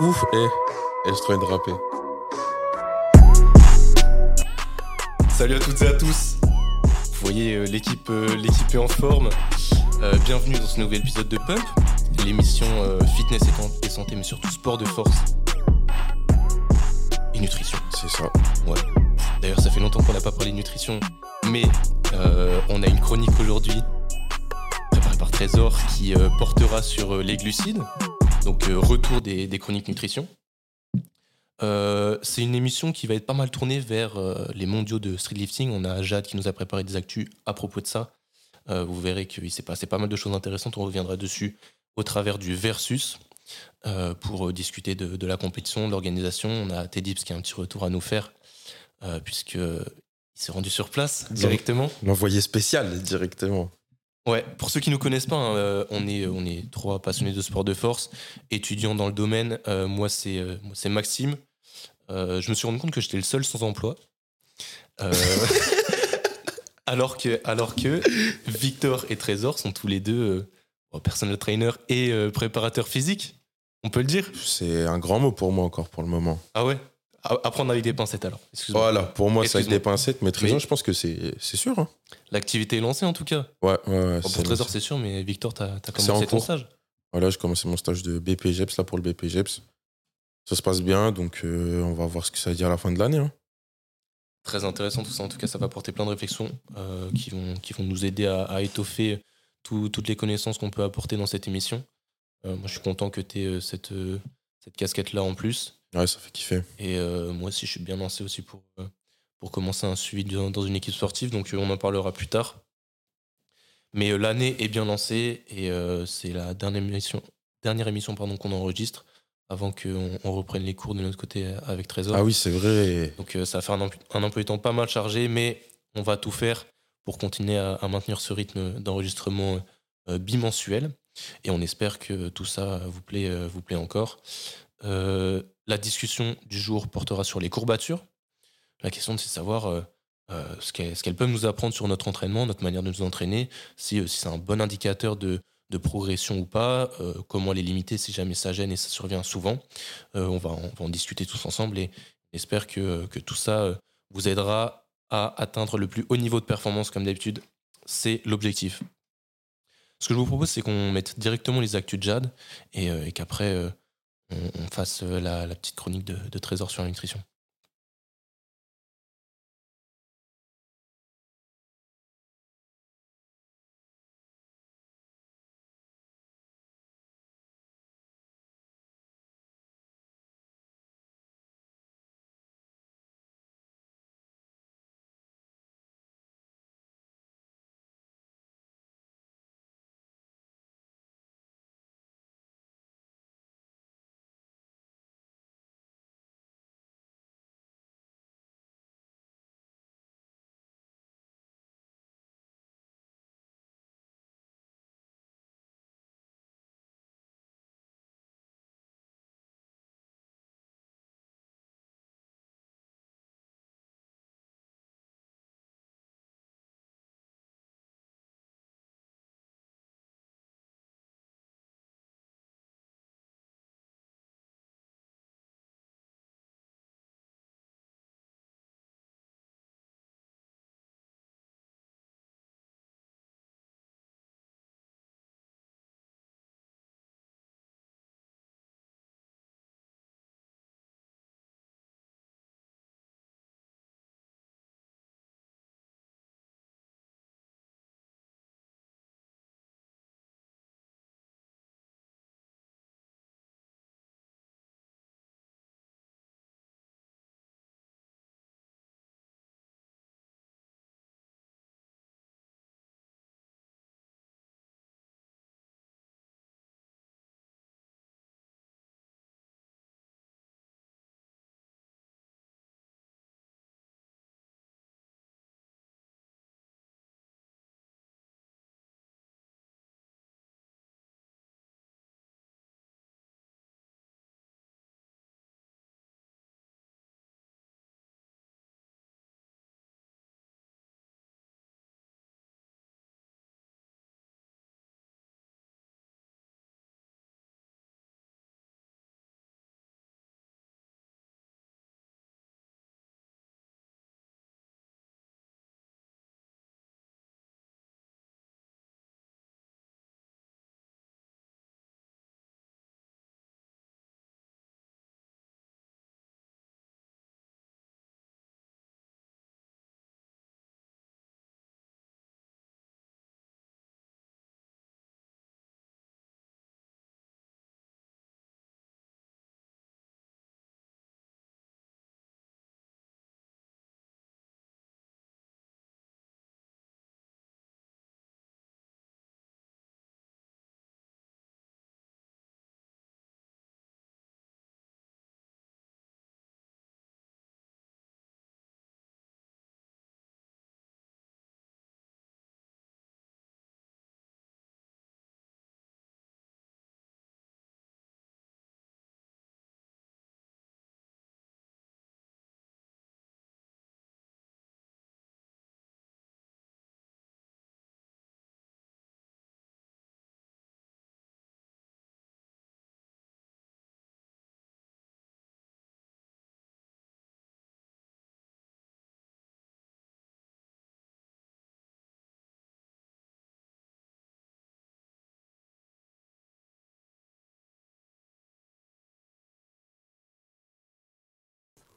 Ouf, eh, elle se de rapper. Salut à toutes et à tous. Vous voyez, euh, l'équipe euh, l'équipe est en forme. Euh, bienvenue dans ce nouvel épisode de Pump, l'émission fitness et, santé, mais surtout sport de force et nutrition. C'est ça. Ouais. D'ailleurs, ça fait longtemps qu'on n'a pas parlé de nutrition, mais on a une chronique aujourd'hui préparée par Trésor qui portera sur les glucides. Donc, retour des, chroniques nutrition. Euh, c'est une émission qui va être pas mal tournée vers euh, les mondiaux de streetlifting. On a Jade qui nous a préparé des actus à propos de ça. Euh, vous verrez qu'il s'est passé pas mal de choses intéressantes. On reviendra dessus au travers du versus pour discuter de, la compétition, de l'organisation. On a Teddy qui a un petit retour à nous faire puisque il s'est rendu sur place directement. L'envoyé spécial directement. Ouais, pour ceux qui ne nous connaissent pas, hein, on, est, on est trois passionnés de sport de force, étudiants dans le domaine. moi, c'est c'est Maxime. Euh, je me suis rendu compte que j'étais le seul sans emploi. Euh, alors, que, alors que Victor et Trésor sont tous les deux euh, personal trainer et préparateur physique. On peut le dire C'est un grand mot pour moi encore pour le moment. Ah ouais? Apprendre avec des pincettes alors. Voilà, pour moi c'est avec des pincettes, mais Trésor, je pense que c'est sûr. Hein. L'activité est lancée en tout cas. Ouais, ouais, pour Trésor, c'est sûr, mais Victor, t'as as commencé ton stage Voilà, j'ai commencé mon stage de BPGEPS là pour le BPGEPS ça se passe bien, donc euh, on va voir ce que ça va dire à la fin de l'année. Hein. Très intéressant tout ça. En tout cas, ça va apporter plein de réflexions euh, qui, vont, qui vont nous aider à, étoffer toutes les connaissances qu'on peut apporter dans cette émission. Euh, moi, je suis content que tu aies cette, cette casquette-là en plus. Ouais, ça fait kiffer. Et moi aussi, je suis bien lancé aussi pour, pour commencer un suivi dans une équipe sportive, donc on en parlera plus tard. Mais l'année est bien lancée et c'est la dernière émission, dernière émission qu'on enregistre avant qu'on on reprenne les cours de notre côté avec Trésor. Ah oui, c'est vrai. Donc euh, ça va faire un, un, emploi du temps pas mal chargé, mais on va tout faire pour continuer à, maintenir ce rythme d'enregistrement euh, bimensuel. Et on espère que tout ça vous plaît, euh, vous plaît encore. La discussion du jour portera sur les courbatures. La question, c'est de savoir ce qu'elles peuvent nous apprendre sur notre entraînement, notre manière de nous entraîner, si c'est un bon indicateur de, progression ou pas, euh, comment les limiter si jamais ça gêne et ça survient souvent. Euh, on, va en, discuter tous ensemble et j'espère que, tout ça euh, vous aidera à atteindre le plus haut niveau de performance comme d'habitude. C'est l'objectif. Ce que je vous propose, c'est qu'on mette directement les actus de Jade et, qu'après, on, fasse la, petite chronique de, de Trésor sur la nutrition.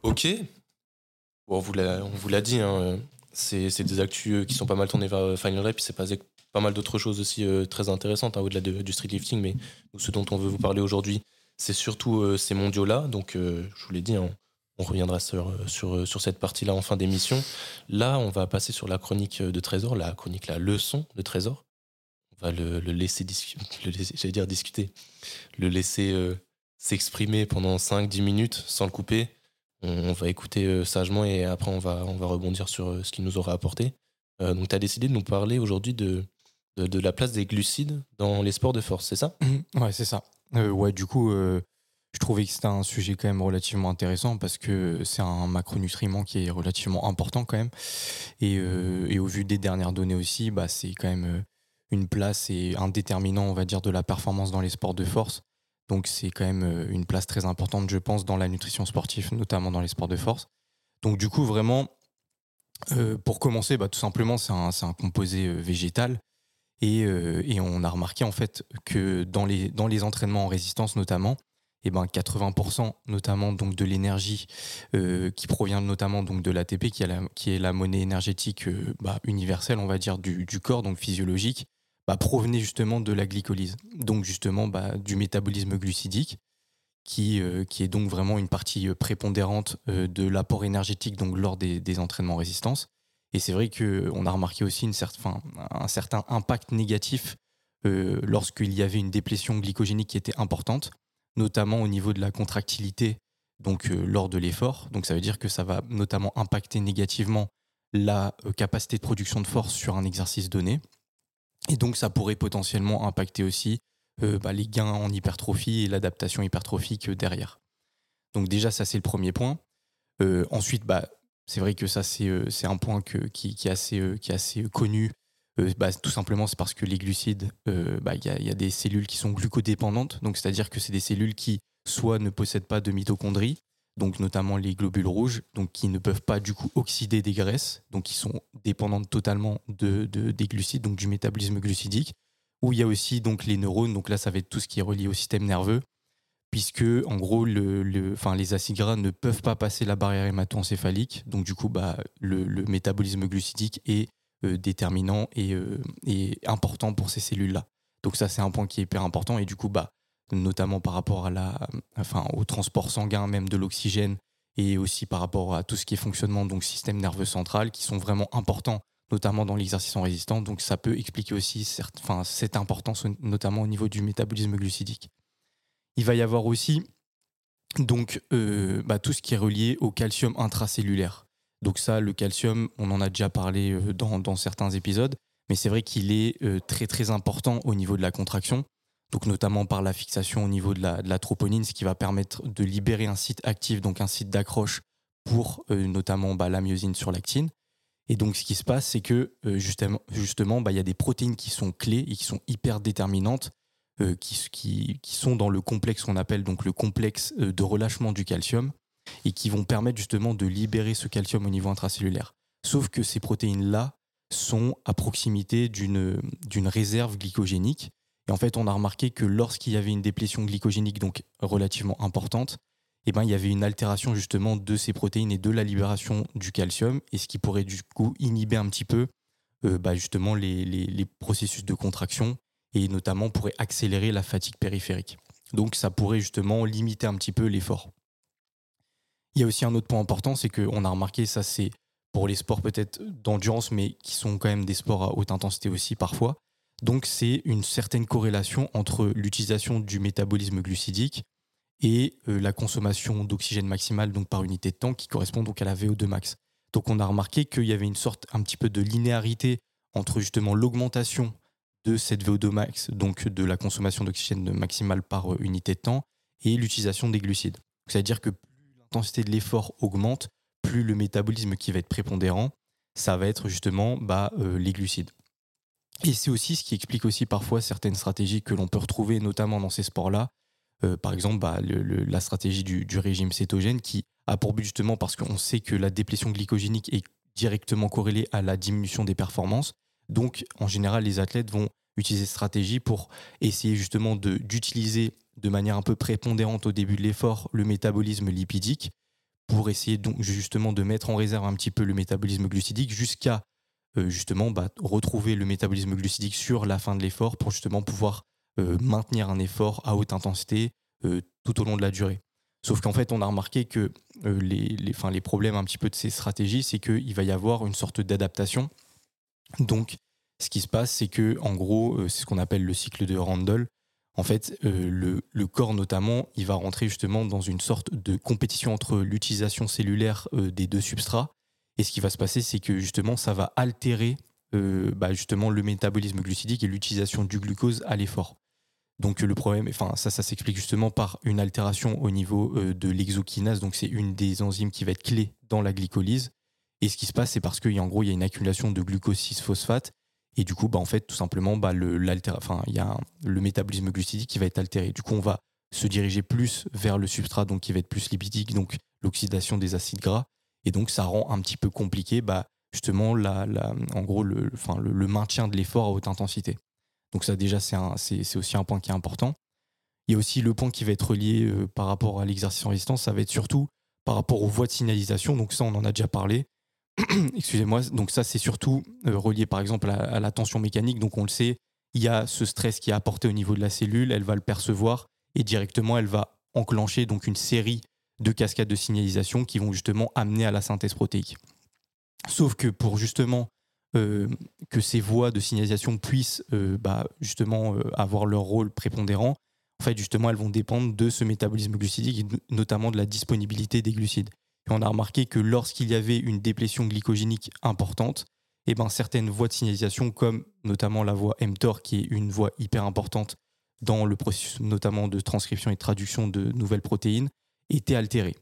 Ok. On vous l'a dit, hein, c'est des actus qui sont pas mal tournés vers Final Rep, puis c'est pas, pas mal d'autres choses aussi très intéressantes hein, au-delà du street lifting, mais ce dont on veut vous parler aujourd'hui, c'est surtout ces mondiaux-là. Donc, je vous l'ai dit, hein, on reviendra sur, sur, sur cette partie-là en fin d'émission. Là, on va passer sur la chronique de Trésor, la chronique, la leçon de Trésor. On va le, laisser, j'allais dire discuter, le laisser euh, s'exprimer pendant 5-10 minutes sans le couper. On, va écouter euh, sagement et après on va, on va rebondir sur euh, ce qu'il nous aura apporté. donc tu as décidé de nous parler aujourd'hui de, la place des glucides dans les sports de force, c'est ça? Ouais, c'est ça. ouais, du coup, je trouvais que c'était un sujet quand même relativement intéressant parce que c'est un macronutriment qui est relativement important quand même. Et, euh, au vu des dernières données aussi, bah, c'est quand même euh, une place et un déterminant, on va dire, de la performance dans les sports de force. Donc c'est quand même euh, une place très importante, je pense, dans la nutrition sportive, notamment dans les sports de force. Donc du coup, vraiment, pour commencer, bah, tout simplement, c'est un, composé végétal. Et, et, on a remarqué en fait que dans les, dans les entraînements en résistance notamment, eh ben 80% notamment donc de l'énergie euh, qui provient notamment donc de l'ATP qui, qui, est la monnaie énergétique euh, bah, universelle on va dire du, corps donc physiologique bah, provenait justement de la glycolyse donc justement bah, du métabolisme glucidique qui, euh, qui est donc vraiment une partie prépondérante de l'apport énergétique donc lors des, entraînements résistance et c'est vrai qu'on a remarqué aussi un certain impact négatif lorsqu'il y avait une déplétion glycogénique qui était importante notamment au niveau de la contractilité donc euh, lors de l'effort. Donc ça veut dire que ça va notamment impacter négativement la euh, capacité de production de force sur un exercice donné. Et donc ça pourrait potentiellement impacter aussi euh, bah, les gains en hypertrophie et l'adaptation hypertrophique derrière. Donc déjà ça c'est le premier point. ensuite bah, c'est vrai que ça c'est un point qui, est assez, connu euh, bah, tout simplement, c'est parce que les glucides, euh, il y, a, des cellules qui sont glucodépendantes, donc c'est-à-dire que c'est des cellules qui soit ne possèdent pas de mitochondries, donc notamment les globules rouges, donc qui ne peuvent pas du coup oxyder des graisses, donc qui sont dépendantes totalement de, des glucides, donc du métabolisme glucidique. Ou il y a aussi donc les neurones, donc là ça va être tout ce qui est relié au système nerveux, puisque en gros le, le les acides gras ne peuvent pas passer la barrière hémato-encéphalique, donc du coup bah, le, le métabolisme glucidique est euh, déterminant euh, et, important pour ces cellules-là. Donc ça, c'est un point qui est hyper important. Et du coup, bah, notamment par rapport à la, enfin, au transport sanguin, même de l'oxygène, et aussi par rapport à tout ce qui est fonctionnement, donc système nerveux central, qui sont vraiment importants, notamment dans l'exercice en résistance. Donc ça peut expliquer aussi cette importance, notamment au niveau du métabolisme glucidique. Il va y avoir aussi donc euh, bah, tout ce qui est relié au calcium intracellulaire. Donc ça, le calcium, on en a déjà parlé euh, dans, certains épisodes, mais c'est vrai qu'il est euh, très très important au niveau de la contraction, donc notamment par la fixation au niveau de la, troponine, ce qui va permettre de libérer un site actif, donc un site d'accroche pour euh, notamment bah, la myosine sur l'actine. Et donc ce qui se passe, c'est que justement, justement bah, il y a des protéines qui sont clés et qui sont hyper déterminantes, qui, qui, qui, sont dans le complexe qu'on appelle donc le complexe de relâchement du calcium et qui vont permettre justement de libérer ce calcium au niveau intracellulaire. Sauf que ces protéines-là sont à proximité d'une réserve glycogénique. Et en fait, on a remarqué que lorsqu'il y avait une déplétion glycogénique donc relativement importante, eh ben, il y avait une altération justement de ces protéines et de la libération du calcium, et ce qui pourrait du coup inhiber un petit peu euh, bah, justement les, les, processus de contraction, et notamment pourrait accélérer la fatigue périphérique. Donc ça pourrait justement limiter un petit peu l'effort. Il y a aussi un autre point important, c'est qu'on a remarqué, ça c'est pour les sports peut-être d'endurance, mais qui sont quand même des sports à haute intensité aussi parfois. Donc c'est une certaine corrélation entre l'utilisation du métabolisme glucidique et euh, la consommation d'oxygène maximale donc par unité de temps qui correspond donc à la VO2 max. Donc on a remarqué qu'il y avait une sorte un petit peu de linéarité entre justement l'augmentation de cette VO2 max, donc de la consommation d'oxygène maximale par euh, unité de temps, et l'utilisation des glucides. C'est-à-dire que l'intensité de l'effort augmente, plus le métabolisme qui va être prépondérant, ça va être justement bah, euh, les glucides. Et c'est aussi ce qui explique aussi parfois certaines stratégies que l'on peut retrouver, notamment dans ces sports-là. Euh, par exemple, bah, la stratégie du, régime cétogène qui a pour but justement, parce qu'on sait que la déplétion glycogénique est directement corrélée à la diminution des performances. Donc, en général, les athlètes vont utiliser cette stratégie pour essayer justement d'utiliser de manière un peu prépondérante au début de l'effort le métabolisme lipidique pour essayer donc justement de mettre en réserve un petit peu le métabolisme glucidique jusqu'à justement bah, retrouver le métabolisme glucidique sur la fin de l'effort pour justement pouvoir maintenir un effort à haute intensité tout au long de la durée. Sauf qu'en fait, on a remarqué que les, les, les problèmes un petit peu de ces stratégies, c'est qu'il va y avoir une sorte d'adaptation. Donc, ce qui se passe, c'est que, en gros, c'est ce qu'on appelle le cycle de Randall. En fait, le, le, corps notamment, il va rentrer justement dans une sorte de compétition entre l'utilisation cellulaire des deux substrats. Et ce qui va se passer, c'est que justement, ça va altérer bah, justement le métabolisme glucidique et l'utilisation du glucose à l'effort. Donc le problème, enfin ça, ça s'explique justement par une altération au niveau euh, de l'exokinase. Donc c'est une des enzymes qui va être clé dans la glycolyse. Et ce qui se passe, c'est parce qu'en gros, il y a une accumulation de glucose 6-phosphate. Et du coup, bah, en fait, tout simplement, bah, le, il y a le métabolisme glucidique qui va être altéré. Du coup, on va se diriger plus vers le substrat, donc qui va être plus lipidique, donc l'oxydation des acides gras. Et donc, ça rend un petit peu compliqué, bah, justement, en gros, le, enfin, le maintien de l'effort à haute intensité. Donc ça déjà, c'est aussi un point qui est important. Il y a aussi le point qui va être relié euh, par rapport à l'exercice en résistance, ça va être surtout par rapport aux voies de signalisation. Donc ça, on en a déjà parlé. Excusez-moi. Donc ça, c'est surtout euh, relié par exemple à, la tension mécanique. Donc on le sait, il y a ce stress qui est apporté au niveau de la cellule, elle va le percevoir et directement, elle va enclencher donc une série de cascades de signalisation qui vont justement amener à la synthèse protéique. Sauf que pour justement euh, que ces voies de signalisation puissent euh, bah, justement euh, avoir leur rôle prépondérant, en fait, justement, elles vont dépendre de ce métabolisme glucidique notamment de la disponibilité des glucides. On a remarqué que lorsqu'il y avait une déplétion glycogénique importante, et eh ben, certaines voies de signalisation, comme notamment la voie mTOR, qui est une voie hyper importante dans le processus notamment de transcription et traduction de nouvelles protéines, étaient altérées.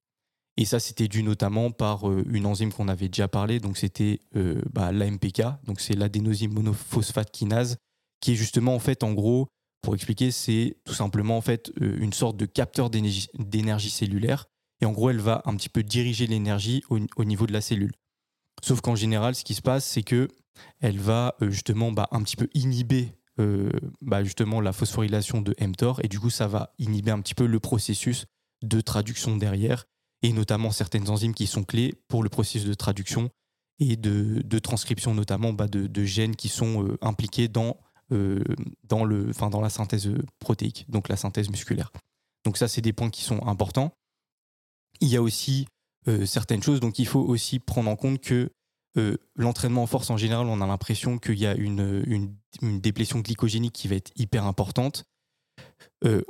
Et ça, c'était dû notamment par euh, une enzyme qu'on avait déjà parlé, donc c'était euh, bah, l'AMPK, donc c'est l'adénosine monophosphate kinase, qui est justement en fait, en gros, pour expliquer, c'est tout simplement en fait euh, une sorte de capteur d'énergie cellulaire. Et en gros, elle va un petit peu diriger l'énergie au, niveau de la cellule. Sauf qu'en général, ce qui se passe, c'est que elle va justement bah, un petit peu inhiber bah, justement la phosphorylation de mTOR, et du coup, ça va inhiber un petit peu le processus de traduction derrière et notamment certaines enzymes qui sont clés pour le processus de traduction et de, transcription notamment bah, de, gènes qui sont euh, impliqués dans, euh, dans, la synthèse protéique, donc la synthèse musculaire. Donc ça, c'est des points qui sont importants. Il y a aussi euh, certaines choses, donc il faut aussi prendre en compte que l'entraînement en force, en général, on a l'impression qu'il y a une, une, une, déplétion glycogénique qui va être hyper importante.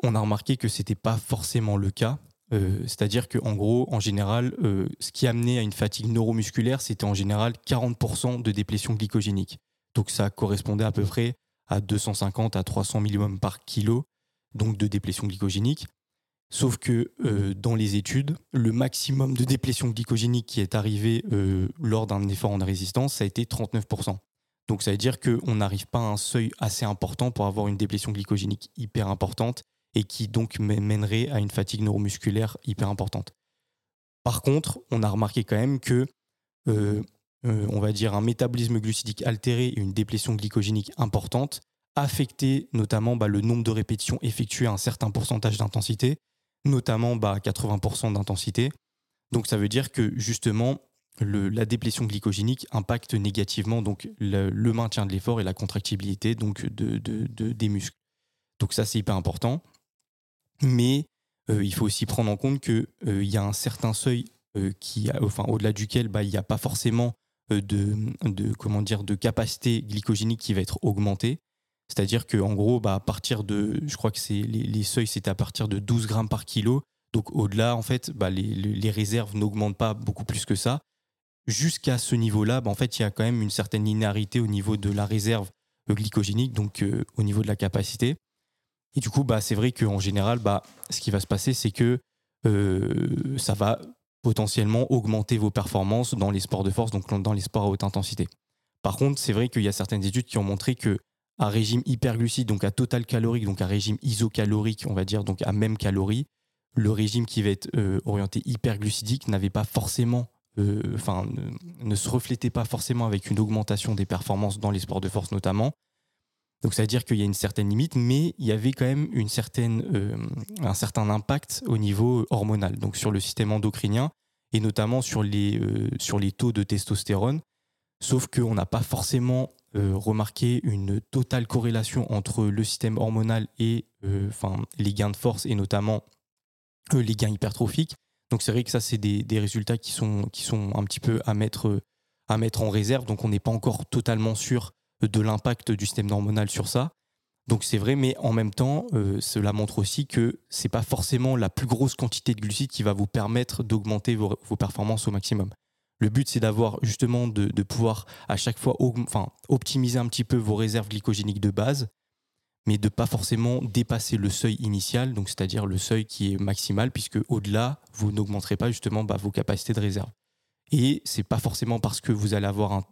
On a remarqué que ce n'était pas forcément le cas. Euh, c'est-à-dire qu'en gros, en général, euh, ce qui amenait à une fatigue neuromusculaire, c'était en général 40% de déplétion glycogénique. Donc ça correspondait à peu près à 250 à 300 mm par kilo donc de déplétion glycogénique. Sauf que euh, dans les études, le maximum de déplétion glycogénique qui est arrivé lors d'un effort en résistance, ça a été 39%. Donc ça veut dire qu'on n'arrive pas à un seuil assez important pour avoir une déplétion glycogénique hyper importante et qui donc mènerait à une fatigue neuromusculaire hyper importante. Par contre, on a remarqué quand même que, euh, euh, on va dire, un métabolisme glucidique altéré et une déplétion glycogénique importante affectaient notamment bah, le nombre de répétitions effectuées à un certain pourcentage d'intensité, notamment bah, 80% d'intensité. Donc ça veut dire que justement, la déplétion glycogénique impacte négativement donc le, maintien de l'effort et la contractibilité donc de, des muscles. Donc ça c'est hyper important. Mais euh, il faut aussi prendre en compte qu'il euh, y a un certain seuil euh, qui, enfin, au-delà duquel bah, il n'y a pas forcément de, comment dire, de capacité glycogénique qui va être augmentée. C'est-à-dire qu'en gros, bah, à partir de, je crois que c'est les, seuils, c'était à partir de 12 grammes par kilo. Donc au-delà, en fait, bah, les, réserves n'augmentent pas beaucoup plus que ça. Jusqu'à ce niveau-là, bah, en fait, il y a quand même une certaine linéarité au niveau de la réserve glycogénique, donc au niveau de la capacité. Et du coup, bah, c'est vrai qu'en général, bah, ce qui va se passer, c'est que euh, ça va potentiellement augmenter vos performances dans les sports de force, donc dans les sports à haute intensité. Par contre, c'est vrai qu'il y a certaines études qui ont montré que à régime hyperglucide, donc à total calorique, donc à régime isocalorique, on va dire, donc à même calorie, le régime qui va être euh, orienté hyperglucidique n'avait pas forcément, euh, enfin, ne, se reflétait pas forcément avec une augmentation des performances dans les sports de force notamment, donc ça veut dire qu'il y a une certaine limite, mais il y avait quand même euh, un certain impact au niveau hormonal, donc sur le système endocrinien. et notamment sur les, sur les taux de testostérone. Sauf qu'on n'a pas forcément remarqué une totale corrélation entre le système hormonal et enfin, les gains de force et notamment les gains hypertrophiques. Donc c'est vrai que ça, c'est des, des, résultats qui sont, qui sont un petit peu à mettre, à mettre en réserve. Donc on n'est pas encore totalement sûr de l'impact du système hormonal sur ça. Donc c'est vrai, mais en même temps, euh, cela montre aussi que c'est pas forcément la plus grosse quantité de glucides qui va vous permettre d'augmenter vos, performances au maximum. Le but, c'est d'avoir justement de, pouvoir à chaque fois enfin, optimiser un petit peu vos réserves glycogéniques de base, mais de pas forcément dépasser le seuil initial, donc c'est-à-dire le seuil qui est maximal, puisque au-delà, vous n'augmenterez pas justement bah, vos capacités de réserve. Et c'est pas forcément parce que vous allez avoir un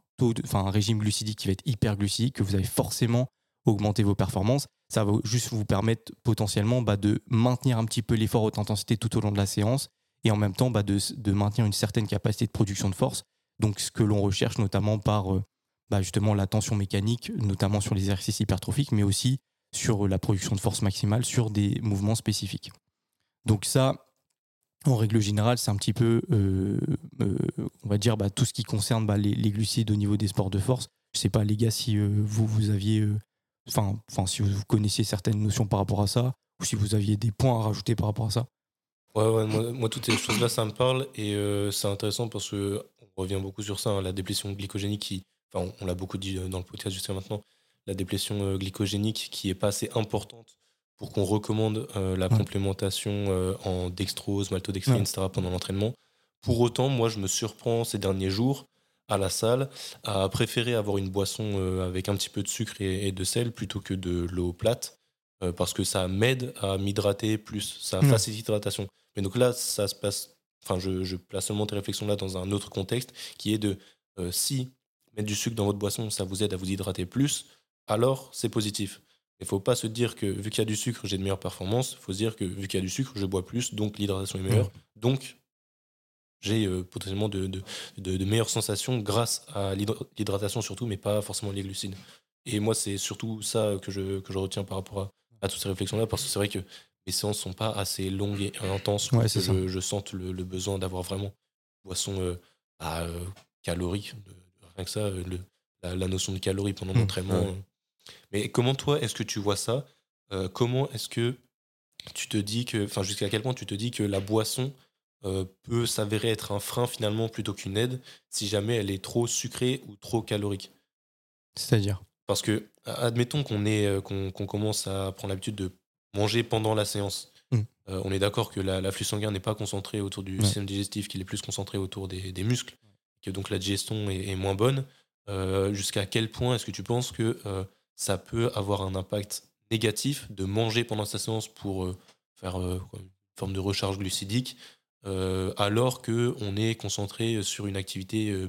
régime glucidique qui va être hyperglucidique que vous allez forcément augmenter vos performances. Ça va juste vous permettre potentiellement bah, de maintenir un petit peu l'effort haute intensité tout au long de la séance et en même temps bah, de, maintenir une certaine capacité de production de force. Donc ce que l'on recherche notamment par euh, justement la tension mécanique, notamment sur les exercices hypertrophiques, mais aussi sur la production de force maximale sur des mouvements spécifiques. Donc ça, en règle générale, c'est un petit peu, euh, euh, on va dire, tout ce qui concerne les, les, glucides au niveau des sports de force. Je ne sais pas, les gars, si vous, vous aviez Enfin, si vous connaissiez certaines notions par rapport à ça, ou si vous aviez des points à rajouter par rapport à ça. Ouais, ouais moi, toutes ces choses-là, ça me parle et euh, c'est intéressant parce que on revient beaucoup sur ça, hein, la déplétion glycogénique qui, enfin, on, l'a beaucoup dit euh, dans le podcast jusqu'à maintenant, la déplétion euh, glycogénique qui est pas assez importante pour qu'on recommande la complémentation en dextrose, maltodextrine, etc. pendant l'entraînement. Pour autant, moi, je me surprends ces derniers jours à la salle à préférer avoir une boisson euh, avec un petit peu de sucre et, de sel plutôt que de l'eau plate euh, parce que ça m'aide à m'hydrater plus, ça facilite l'hydratation. Mais donc là, ça se passe, enfin, je, place seulement tes réflexions là dans un autre contexte qui est de euh, si mettre du sucre dans votre boisson, ça vous aide à vous hydrater plus, alors c'est positif. Il ne faut pas se dire que vu qu'il y a du sucre, j'ai de meilleures performances. Il faut se dire que vu qu'il y a du sucre, je bois plus, donc l'hydratation est meilleure. Mmh. Donc j'ai euh, potentiellement de, de, meilleures sensations grâce à l'hydratation surtout, mais pas forcément les glucides. Et moi, c'est surtout ça que je, que je retiens par rapport à, toutes ces réflexions-là, parce que c'est vrai que mes séances sont pas assez longues et intenses pour que je, sente le, besoin d'avoir vraiment une boisson euh, à euh, calories, rien que ça, la, notion de calories pendant mmh, l'entraînement. Mais comment toi, est-ce que tu vois ça Comment est-ce que tu te dis que, enfin, jusqu'à quel point tu te dis que la boisson euh, peut s'avérer être un frein finalement plutôt qu'une aide si jamais elle est trop sucrée ou trop calorique? C'est-à-dire? Parce que, admettons qu'on euh, qu'on commence à prendre l'habitude de manger pendant la séance. Mmh. Euh, on est d'accord que l'afflux sanguin n'est pas concentré autour du système digestif, qu'il est plus concentré autour des, des, muscles, que donc la digestion est, moins bonne. Jusqu'à quel point est-ce que tu penses que ça peut avoir un impact négatif de manger pendant sa séance pour faire une forme de recharge glucidique euh, alors qu'on est concentré sur une activité euh,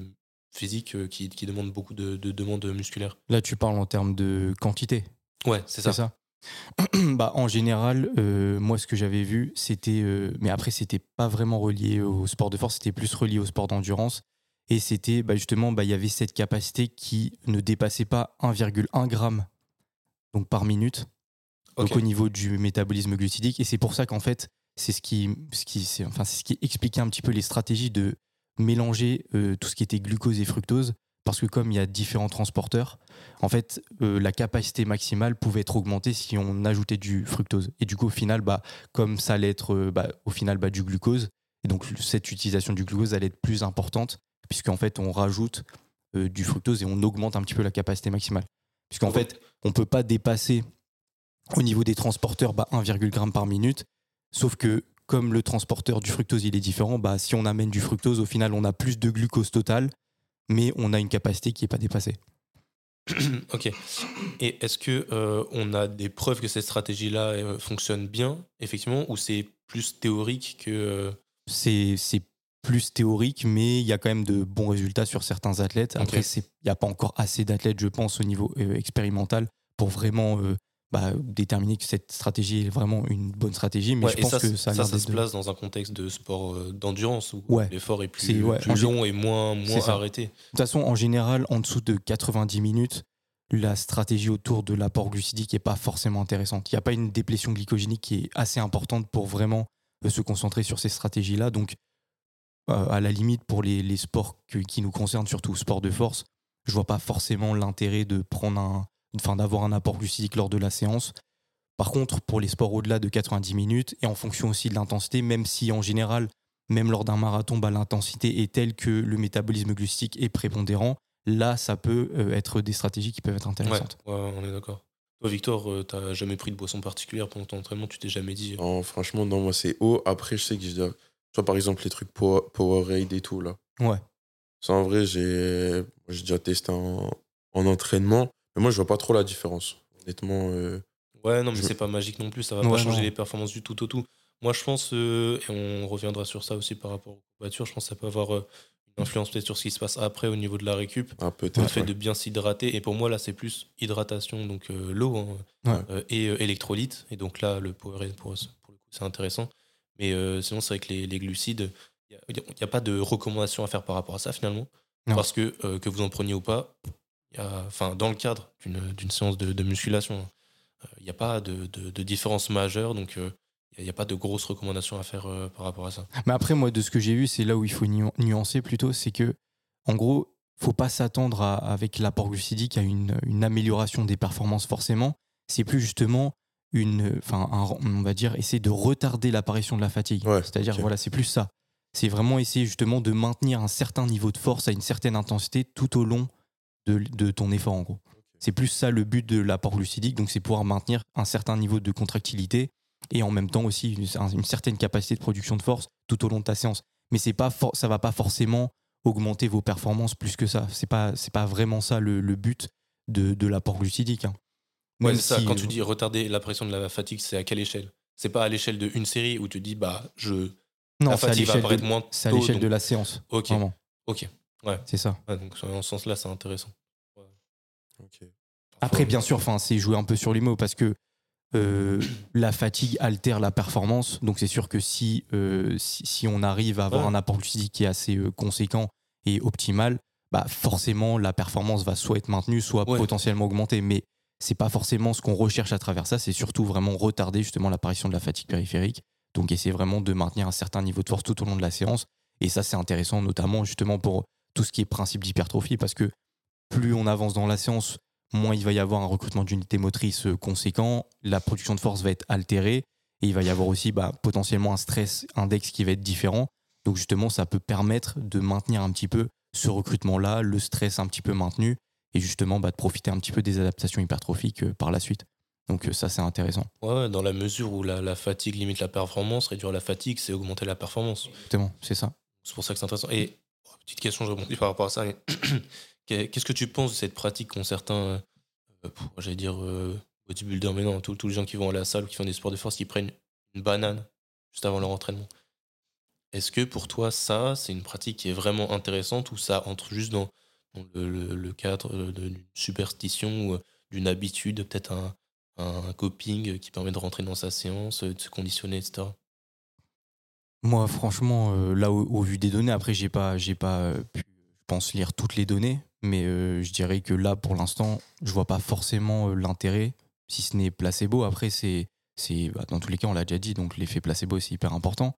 physique euh, qui, demande beaucoup de, demandes musculaires. Là, tu parles en termes de quantité. Ouais, c'est ça. ça. bah, en général, moi, ce que j'avais vu, c'était. mais après, c'était pas vraiment relié au sport de force, c'était plus relié au sport d'endurance. Et c'était bah, justement, bah, il y avait cette capacité qui ne dépassait pas 1,1 g donc par minute. Donc au niveau du métabolisme glucidique. Et c'est pour ça qu'en fait, c'est ce qui, ce qui, enfin, c'est ce qui expliquait un petit peu les stratégies de mélanger euh, tout ce qui était glucose et fructose, parce que comme il y a différents transporteurs, en fait, euh, la capacité maximale pouvait être augmentée si on ajoutait du fructose. Et du coup, au final, bah, comme ça allait être, euh, bah, au final, bah, du glucose, et donc cette utilisation du glucose allait être plus importante, puisqu'en fait, on rajoute du fructose et on augmente un petit peu la capacité maximale. Puisqu'en fait, on ne peut pas dépasser au niveau des transporteurs 1,1 g par minute Sauf que comme le transporteur du fructose il est différent, bah, si on amène du fructose, au final on a plus de glucose total, mais on a une capacité qui n'est pas dépassée. ok. Et est-ce que euh, on a des preuves que cette stratégie-là euh, fonctionne bien, effectivement, ou c'est plus théorique que euh, C'est plus théorique, mais il y a quand même de bons résultats sur certains athlètes. Après, il n'y a pas encore assez d'athlètes, je pense, au niveau expérimental pour vraiment bah, déterminer que cette stratégie est vraiment une bonne stratégie. Mais je pense que ça, ça, se place dans un contexte de sport euh, d'endurance où l'effort est plus, long et moins, moins arrêté. De toute façon, en général, en dessous de 90 minutes, la stratégie autour de l'apport glucidique n'est pas forcément intéressante. Il n'y a pas une déplétion glycogénique qui est assez importante pour vraiment euh, se concentrer sur ces stratégies-là. Donc, à la limite, pour les, les sports qui nous concernent, surtout sport de force, je vois pas forcément l'intérêt de prendre un, enfin, d'avoir un apport glucidique lors de la séance. Par contre, pour les sports au-delà de 90 minutes, et en fonction aussi de l'intensité, même si en général, même lors d'un marathon, bah, l'intensité est telle que le métabolisme glucidique est prépondérant, là, ça peut euh, être des stratégies qui peuvent être intéressantes. Ouais, on est d'accord. Toi, Victor, euh, t'as jamais pris de boisson particulière pendant ton entraînement Tu t'es jamais dit non, Franchement, non, moi, c'est haut. Après, je sais que je tu vois, par exemple, les trucs Power, Powerade et tout, là. Ouais. Ça, en vrai, j'ai déjà testé en, en, entraînement. Mais moi, je vois pas trop la différence. Honnêtement. Euh, ouais, non, mais c'est pas magique non plus. Ça va pas changer les performances du tout au tout. Moi, je pense, et on reviendra sur ça aussi par rapport aux voitures, je pense que ça peut avoir influence peut-être sur ce qui se passe après au niveau de la récup. Ah, le fait de bien s'hydrater. Et pour moi, là, c'est plus hydratation, donc euh, l'eau hein, euh, et euh, électrolyte. Et donc là, le Powerade, pour, pour le coup, c'est intéressant. Mais sinon, c'est vrai que les, glucides, il n'y a, pas de recommandation à faire par rapport à ça finalement. Parce que que vous en preniez ou pas, enfin, dans le cadre d'une séance de, musculation, il n'y a pas de, de, différence majeure. Donc il n'y a, pas de grosses recommandations à faire euh, par rapport à ça. Mais après, moi, de ce que j'ai vu, c'est là où il faut nuancer plutôt, c'est que, en gros, faut pas s'attendre avec l'apport glucidique à une, une, amélioration des performances forcément. C'est plus justement une, enfin, on va dire, essayer de retarder l'apparition de la fatigue. C'est-à-dire, voilà, c'est plus ça. C'est vraiment essayer justement de maintenir un certain niveau de force à une certaine intensité tout au long de, de ton effort, en gros. C'est plus ça le but de l'apport glucidique, donc c'est pouvoir maintenir un certain niveau de contractilité et en même temps aussi une, certaine capacité de production de force tout au long de ta séance. Mais c'est pas ça va pas forcément augmenter vos performances plus que ça. C'est pas c'est pas vraiment ça le, but de, de l'apport glucidique. Hein. Ouais, ça. Quand tu dis retarder la pression de la fatigue, c'est à quelle échelle? C'est pas à l'échelle d'une série où tu dis bah je non, la fatigue va apparaître moins C'est à l'échelle de la séance. Ok. Ok. Ouais. C'est ça. donc en ce sens-là, c'est intéressant. Après, bien sûr, enfin, c'est jouer un peu sur les mots parce que euh, la fatigue altère la performance. Donc c'est sûr que si, euh, si, on arrive à avoir un apport physique qui est assez euh, conséquent et optimal, bah forcément la performance va soit être maintenue, soit potentiellement augmentée. Mais c'est pas forcément ce qu'on recherche à travers ça. C'est surtout vraiment retarder justement l'apparition de la fatigue périphérique. Donc essayer vraiment de maintenir un certain niveau de force tout au long de la séance. Et ça c'est intéressant notamment justement pour tout ce qui est principe d'hypertrophie parce que plus on avance dans la séance, moins il va y avoir un recrutement d'unités motrices euh, conséquent, la production de force va être altérée, et il va y avoir aussi bah, potentiellement un stress index qui va être différent. Donc justement, ça peut permettre de maintenir un petit peu ce recrutement-là, le stress un petit peu maintenu, et justement bah, de profiter un petit peu des adaptations hypertrophiques euh, par la suite. Donc euh, ça, c'est intéressant. Ouais, dans la mesure où la, fatigue limite la performance, réduire la fatigue, c'est augmenter la performance. Exactement, c'est ça. C'est pour ça que c'est intéressant. Et petite question, je rebondis par rapport à ça. Qu'est-ce que tu penses de cette pratique qu'ont certains, euh, j'allais dire, euh, bodybuilders, mais non, tous les gens qui vont à la salle ou qui font des sports de force, qui prennent une banane juste avant leur entraînement? Est-ce que pour toi, ça, c'est une pratique qui est vraiment intéressante ou ça entre juste dans, le, cadre d'une superstition ou euh, d'une habitude, peut-être un, un coping qui permet de rentrer dans sa séance, de se conditionner, etc. Moi, franchement, là, au, vu des données, après, j'ai pas, j'ai pas pu, je pense, lire toutes les données, mais euh, je dirais que là, pour l'instant, je vois pas forcément euh, l'intérêt, si ce n'est placebo. Après, c'est, c'est bah, dans tous les cas, on l'a déjà dit, donc l'effet placebo, c'est hyper important.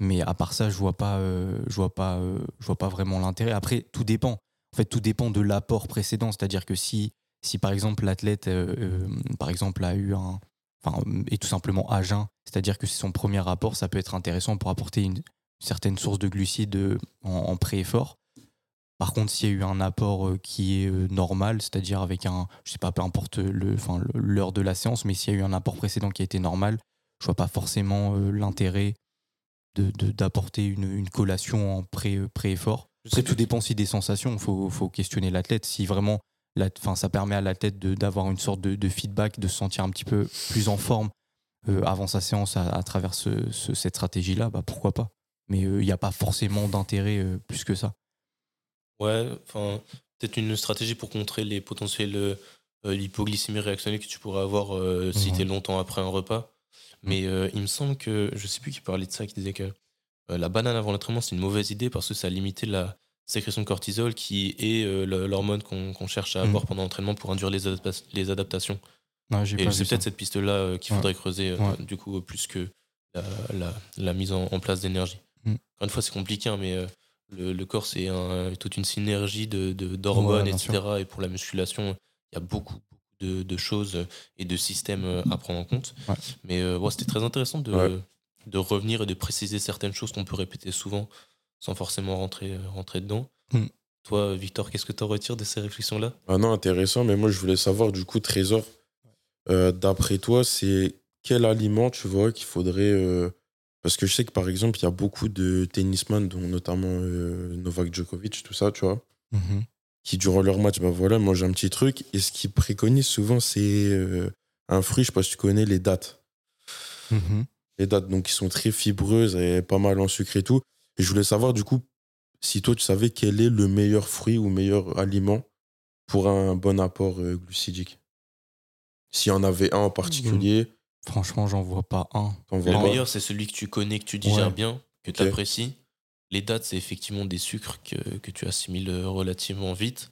Mais à part ça, je vois pas, euh, je vois pas, je vois pas vraiment l'intérêt. Après, tout dépend. En fait, tout dépend de l'apport précédent. C'est-à-dire que si, par exemple l'athlète, par exemple, a eu un, enfin, est tout simplement à jeun, c'est-à-dire que c'est son premier rapport, ça peut être intéressant pour apporter une, certaine source de glucides en, en pré-effort. Par contre, s'il y a eu un apport euh, qui est euh, normal, c'est-à-dire avec un, je sais pas, peu importe le, enfin, l'heure de la séance, mais s'il y a eu un apport précédent qui a été normal, je vois pas forcément euh, l'intérêt d'apporter une, collation en pré, pré-effort. Après, tout dépend aussi des sensations. Il faut, faut, questionner l'athlète. Si vraiment la, fin, ça permet à l'athlète de, d'avoir une sorte de, feedback, de se sentir un petit peu plus en forme avant sa séance à, travers cette stratégie-là, bah, pourquoi pas. Mais il n'y a pas forcément d'intérêt plus que ça. Ouais, enfin, peut-être une stratégie pour contrer les potentiels euh, hypoglycémie réactionnelle que tu pourrais avoir euh, si tu es longtemps après un repas. Mais euh, il me semble que, je sais plus qui parlait de ça, qui disait que la banane avant l'entraînement, c'est une mauvaise idée parce que ça a limité la sécrétion de cortisol qui est l'hormone qu'on cherche à avoir pendant l'entraînement pour induire les, les adaptations. Et c'est peut-être cette piste-là qu'il faudrait creuser, du coup, plus que la, la mise en, place d'énergie. Mm. Encore une fois, c'est compliqué, hein, mais euh, le, le corps, c'est un- toute une synergie de, de- d'hormones, etc. Et pour la musculation, il y a beaucoup, de, de choses et de systèmes euh, à prendre en compte. Mais euh, c'était très intéressant de. De revenir et de préciser certaines choses qu'on peut répéter souvent sans forcément rentrer, euh, rentrer dedans. Mm. Toi, Victor, qu'est-ce que tu en retires de ces réflexions-là? Ah non, intéressant, mais moi je voulais savoir du coup, Trésor, euh, d'après toi, c'est quel aliment tu vois qu'il faudrait. euh, Parce que je sais que par exemple, il y a beaucoup de tennisman, dont notamment euh, Novak Djokovic, tout ça, tu vois, Mhm. qui durant leur match, bah voilà, mangent un petit truc. Et ce qu'ils préconisent souvent, c'est euh, un fruit, je sais pas si tu connais, les dattes. Mhm. Les dattes, donc, qui sont très fibreuses et pas mal en sucre et tout. Et je voulais savoir du coup, si toi tu savais quel est le meilleur fruit ou meilleur aliment pour un bon apport euh, glucidique. S'il y en avait un en particulier, Franchement, j'en vois pas un. Le pas? meilleur, c'est celui que tu connais, que tu digères Ouais. bien, que tu apprécies. Les dates, c'est effectivement des sucres que, que tu assimiles euh, relativement vite.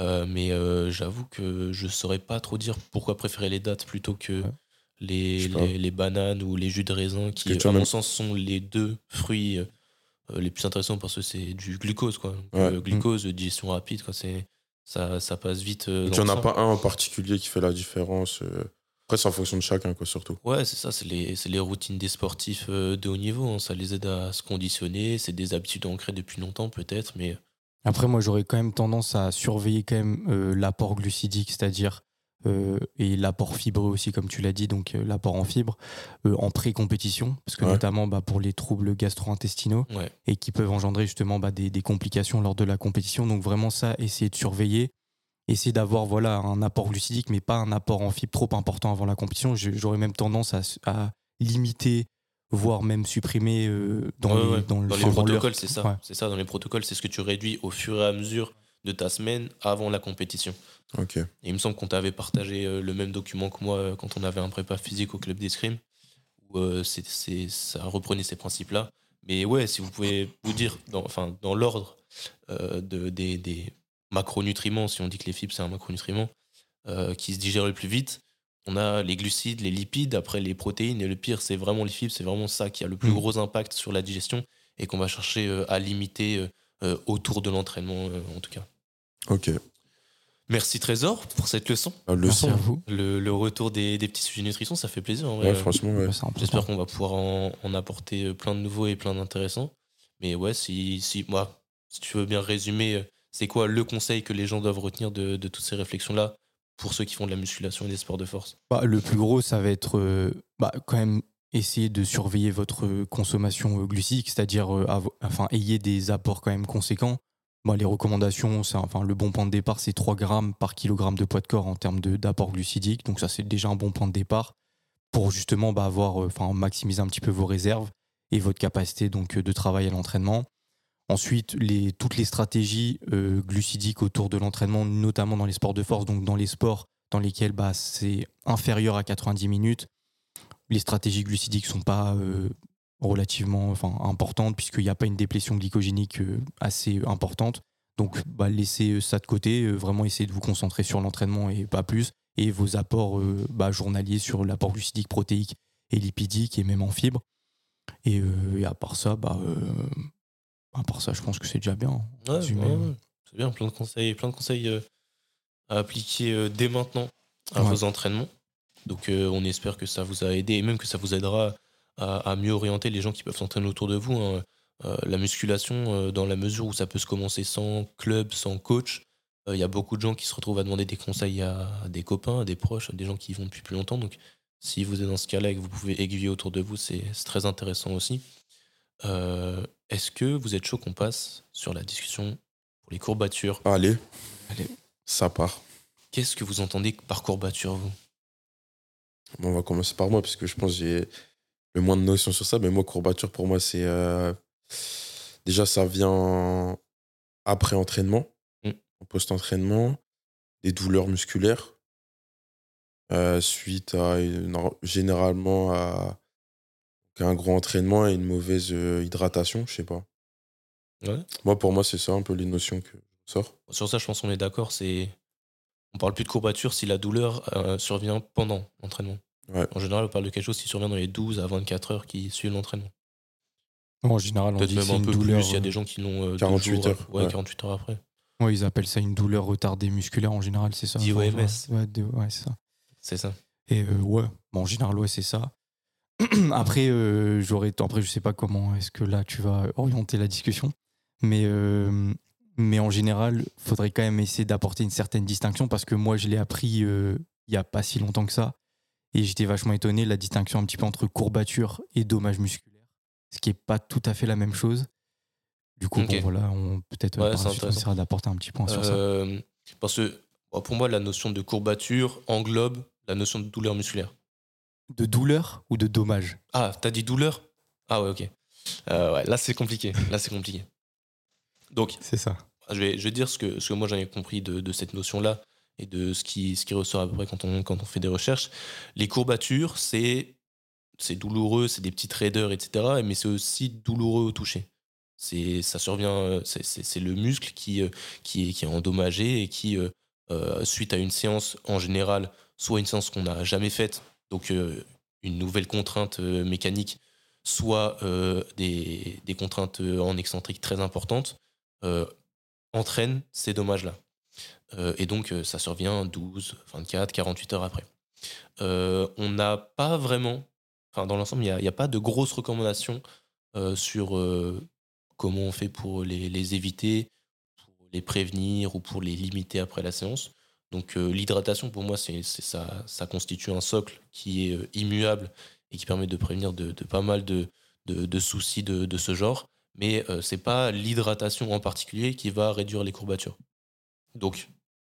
Euh, mais euh, j'avoue que je saurais pas trop dire pourquoi préférer les dates plutôt que Ouais. Les, les, les bananes ou les jus de raisin, qui, à mon même- sens, sont les deux fruits euh, les plus intéressants parce que c'est du glucose. Quoi. Ouais. euh, glucose, digestion rapide, quoi, c'est, ça, ça passe vite. euh, Tu dans n'en le as sang. pas un en particulier qui fait la différence. euh. Après, c'est en fonction de chacun, quoi, surtout. Ouais, c'est ça, c'est les, c'est les routines des sportifs euh, de haut niveau. hein. Ça les aide à se conditionner. C'est des habitudes ancrées depuis longtemps, peut-être, mais Après, moi, j'aurais quand même tendance à surveiller quand même euh, l'apport glucidique, c'est-à-dire euh, et l'apport fibreux aussi, comme tu l'as dit, donc euh, l'apport en fibres euh, en pré-compétition, parce que Ouais. notamment bah, pour les troubles gastro-intestinaux ouais. et qui peuvent engendrer justement bah, des, des complications lors de la compétition. Donc vraiment ça, essayer de surveiller, essayer d'avoir voilà un apport glucidique, mais pas un apport en fibres trop important avant la compétition. J'aurais même tendance à, à limiter, voire même supprimer euh, dans, Ouais, les, dans le Dans les protocoles, c'est ça. C'est ça, dans les protocoles, c'est ce que tu réduis au fur et à mesure de ta semaine avant la compétition. Ok. Et il me semble qu'on t'avait partagé euh, le même document que moi euh, quand on avait un prépa physique au club d'escrime, où euh, c'est- ça reprenait ces principes-là. Mais ouais, si vous pouvez vous dire, dans, enfin, dans l'ordre euh, de, des, des macronutriments, si on dit que les fibres c'est un macronutriment, euh, qui se digère le plus vite, on a les glucides, les lipides, après les protéines, et le pire, c'est vraiment les fibres, c'est vraiment ça qui a le plus Mm. gros impact sur la digestion et qu'on va chercher à limiter autour de l'entraînement, en tout cas. Ok. Merci Trésor pour cette leçon. Ah, le Merci son. à vous. Le, le retour des, des petits sujets nutrition, ça fait plaisir. en vrai. Ouais, franchement, ouais. J'espère qu'on va pouvoir en, en apporter euh, plein de nouveaux et plein d'intéressants. Mais ouais, si, si, moi, si tu veux bien résumer, euh, c'est quoi le conseil que les gens doivent retenir de, de toutes ces réflexions-là pour ceux qui font de la musculation et des sports de force? Bah, le plus gros, ça va être euh, bah, quand même essayer de surveiller votre consommation glucidique, c'est-à-dire euh, enfin, ayez des apports quand même conséquents. Bah, les recommandations, c'est enfin, le bon point de départ, c'est 3 grammes par kilogramme de poids de corps en termes d'apport glucidique. Donc ça, c'est déjà un bon point de départ pour justement bah, euh, maximiser un petit peu vos réserves et votre capacité euh, de travail à l'entraînement. Ensuite, toutes les stratégies euh, glucidiques autour de l'entraînement, notamment dans les sports de force, donc dans les sports dans lesquels bah, c'est inférieur à 90 minutes, les stratégies glucidiques sont pas relativement enfin, importantes puisqu'il n'y a pas une déplétion glycogénique euh, assez importante. Donc bah, laissez ça de côté, euh, vraiment essayez de vous concentrer sur l'entraînement et pas plus. Et vos apports euh, bah, journaliers sur l'apport glucidique, protéique et lipidique et même en fibres. Et, euh, et à part ça, bah, euh, à part ça, je pense que c'est déjà bien. en Ouais, résumé. ouais, ouais. c'est bien, plein de conseils, plein de conseils euh, à appliquer euh, dès maintenant à vos entraînements. Donc euh, on espère que ça vous a aidé et même que ça vous aidera à, à mieux orienter les gens qui peuvent s'entraîner autour de vous. hein. Euh, la musculation, euh, dans la mesure où ça peut se commencer sans club, sans coach, euh, il y a beaucoup de gens qui se retrouvent à demander des conseils à, à des copains, à des proches, à des gens qui y vont depuis plus longtemps. Donc si vous êtes dans ce cas-là et que vous pouvez aiguiller autour de vous, c'est c'est très intéressant aussi. Euh, Est-ce que vous êtes chaud qu'on passe sur la discussion pour les courbatures? Allez. Allez. Ça part. Qu'est-ce que vous entendez par courbature, vous? Bon, on va commencer par moi, parce que je pense que j'ai le moins de notions sur ça. Mais moi, courbature, pour moi, c'est. euh, Déjà, ça vient après entraînement, Mm. en post-entraînement, des douleurs musculaires, euh, suite à. une- Généralement à un gros entraînement et une mauvaise euh, hydratation, je sais pas. Ouais. Moi, pour moi, c'est ça un peu les notions que je sors. Sur ça, je pense qu'on est d'accord. C'est on parle plus de courbature si la douleur euh, survient pendant l'entraînement. Ouais. En général, on parle de quelque chose qui survient dans les 12 à 24 heures qui suivent l'entraînement. En général, on Peut-être dit que même c'est un une peu douleur. plus, il y a euh, des gens qui l'ont. euh, deux 48 jours, heures, Ouais, ouais. 48 heures après. ouais, ils appellent ça une douleur retardée musculaire en général, c'est ça. Dit Enfin, OMS. Ouais, de- ouais, c'est ça. C'est ça. Et euh, ouais, bon, en général, ouais, c'est ça. après, euh, j'aurais, après, je sais pas comment est-ce que là tu vas orienter la discussion, mais euh, mais en général, faudrait quand même essayer d'apporter une certaine distinction parce que moi, je l'ai appris euh, il y a pas si longtemps que ça, et j'étais vachement étonné de la distinction un petit peu entre courbature et dommage musculaire, ce qui est pas tout à fait la même chose. Du coup, Ok. bon, voilà, on peut-être Ouais, on essaiera d'apporter un petit point sur ça. Euh, parce que pour moi, la notion de courbature englobe la notion de douleur musculaire. De douleur ou de dommage? Ah, t'as dit douleur? Ah ouais, ok. Euh, ouais, là, c'est compliqué. Là, c'est compliqué. Donc, C'est ça. je vais, je vais dire ce que, ce que moi j'en ai compris de, de cette notion-là et de ce qui, ressort à peu près quand on, fait des recherches. Les courbatures, c'est douloureux, c'est des petites raideurs, etc. Mais c'est aussi douloureux au toucher. C'est ça survient, euh, c'est- le muscle qui, euh, qui, est, endommagé et qui, euh, suite à une séance en général, soit une séance qu'on n'a jamais faite, donc une nouvelle contrainte mécanique, soit des, des contraintes en excentrique très importantes, entraîne ces dommages-là. Euh, et donc, euh, ça survient 12, 24, 48 heures après. Euh, on n'a pas vraiment, enfin, dans l'ensemble, il n'y a, pas de grosses recommandations sur comment on fait pour les, éviter, pour les prévenir ou pour les limiter après la séance. Donc, l'hydratation, pour moi, ça, constitue un socle qui est immuable et qui permet de prévenir de, pas mal de, soucis de, de ce genre mais euh, c'est pas l'hydratation en particulier qui va réduire les courbatures. Donc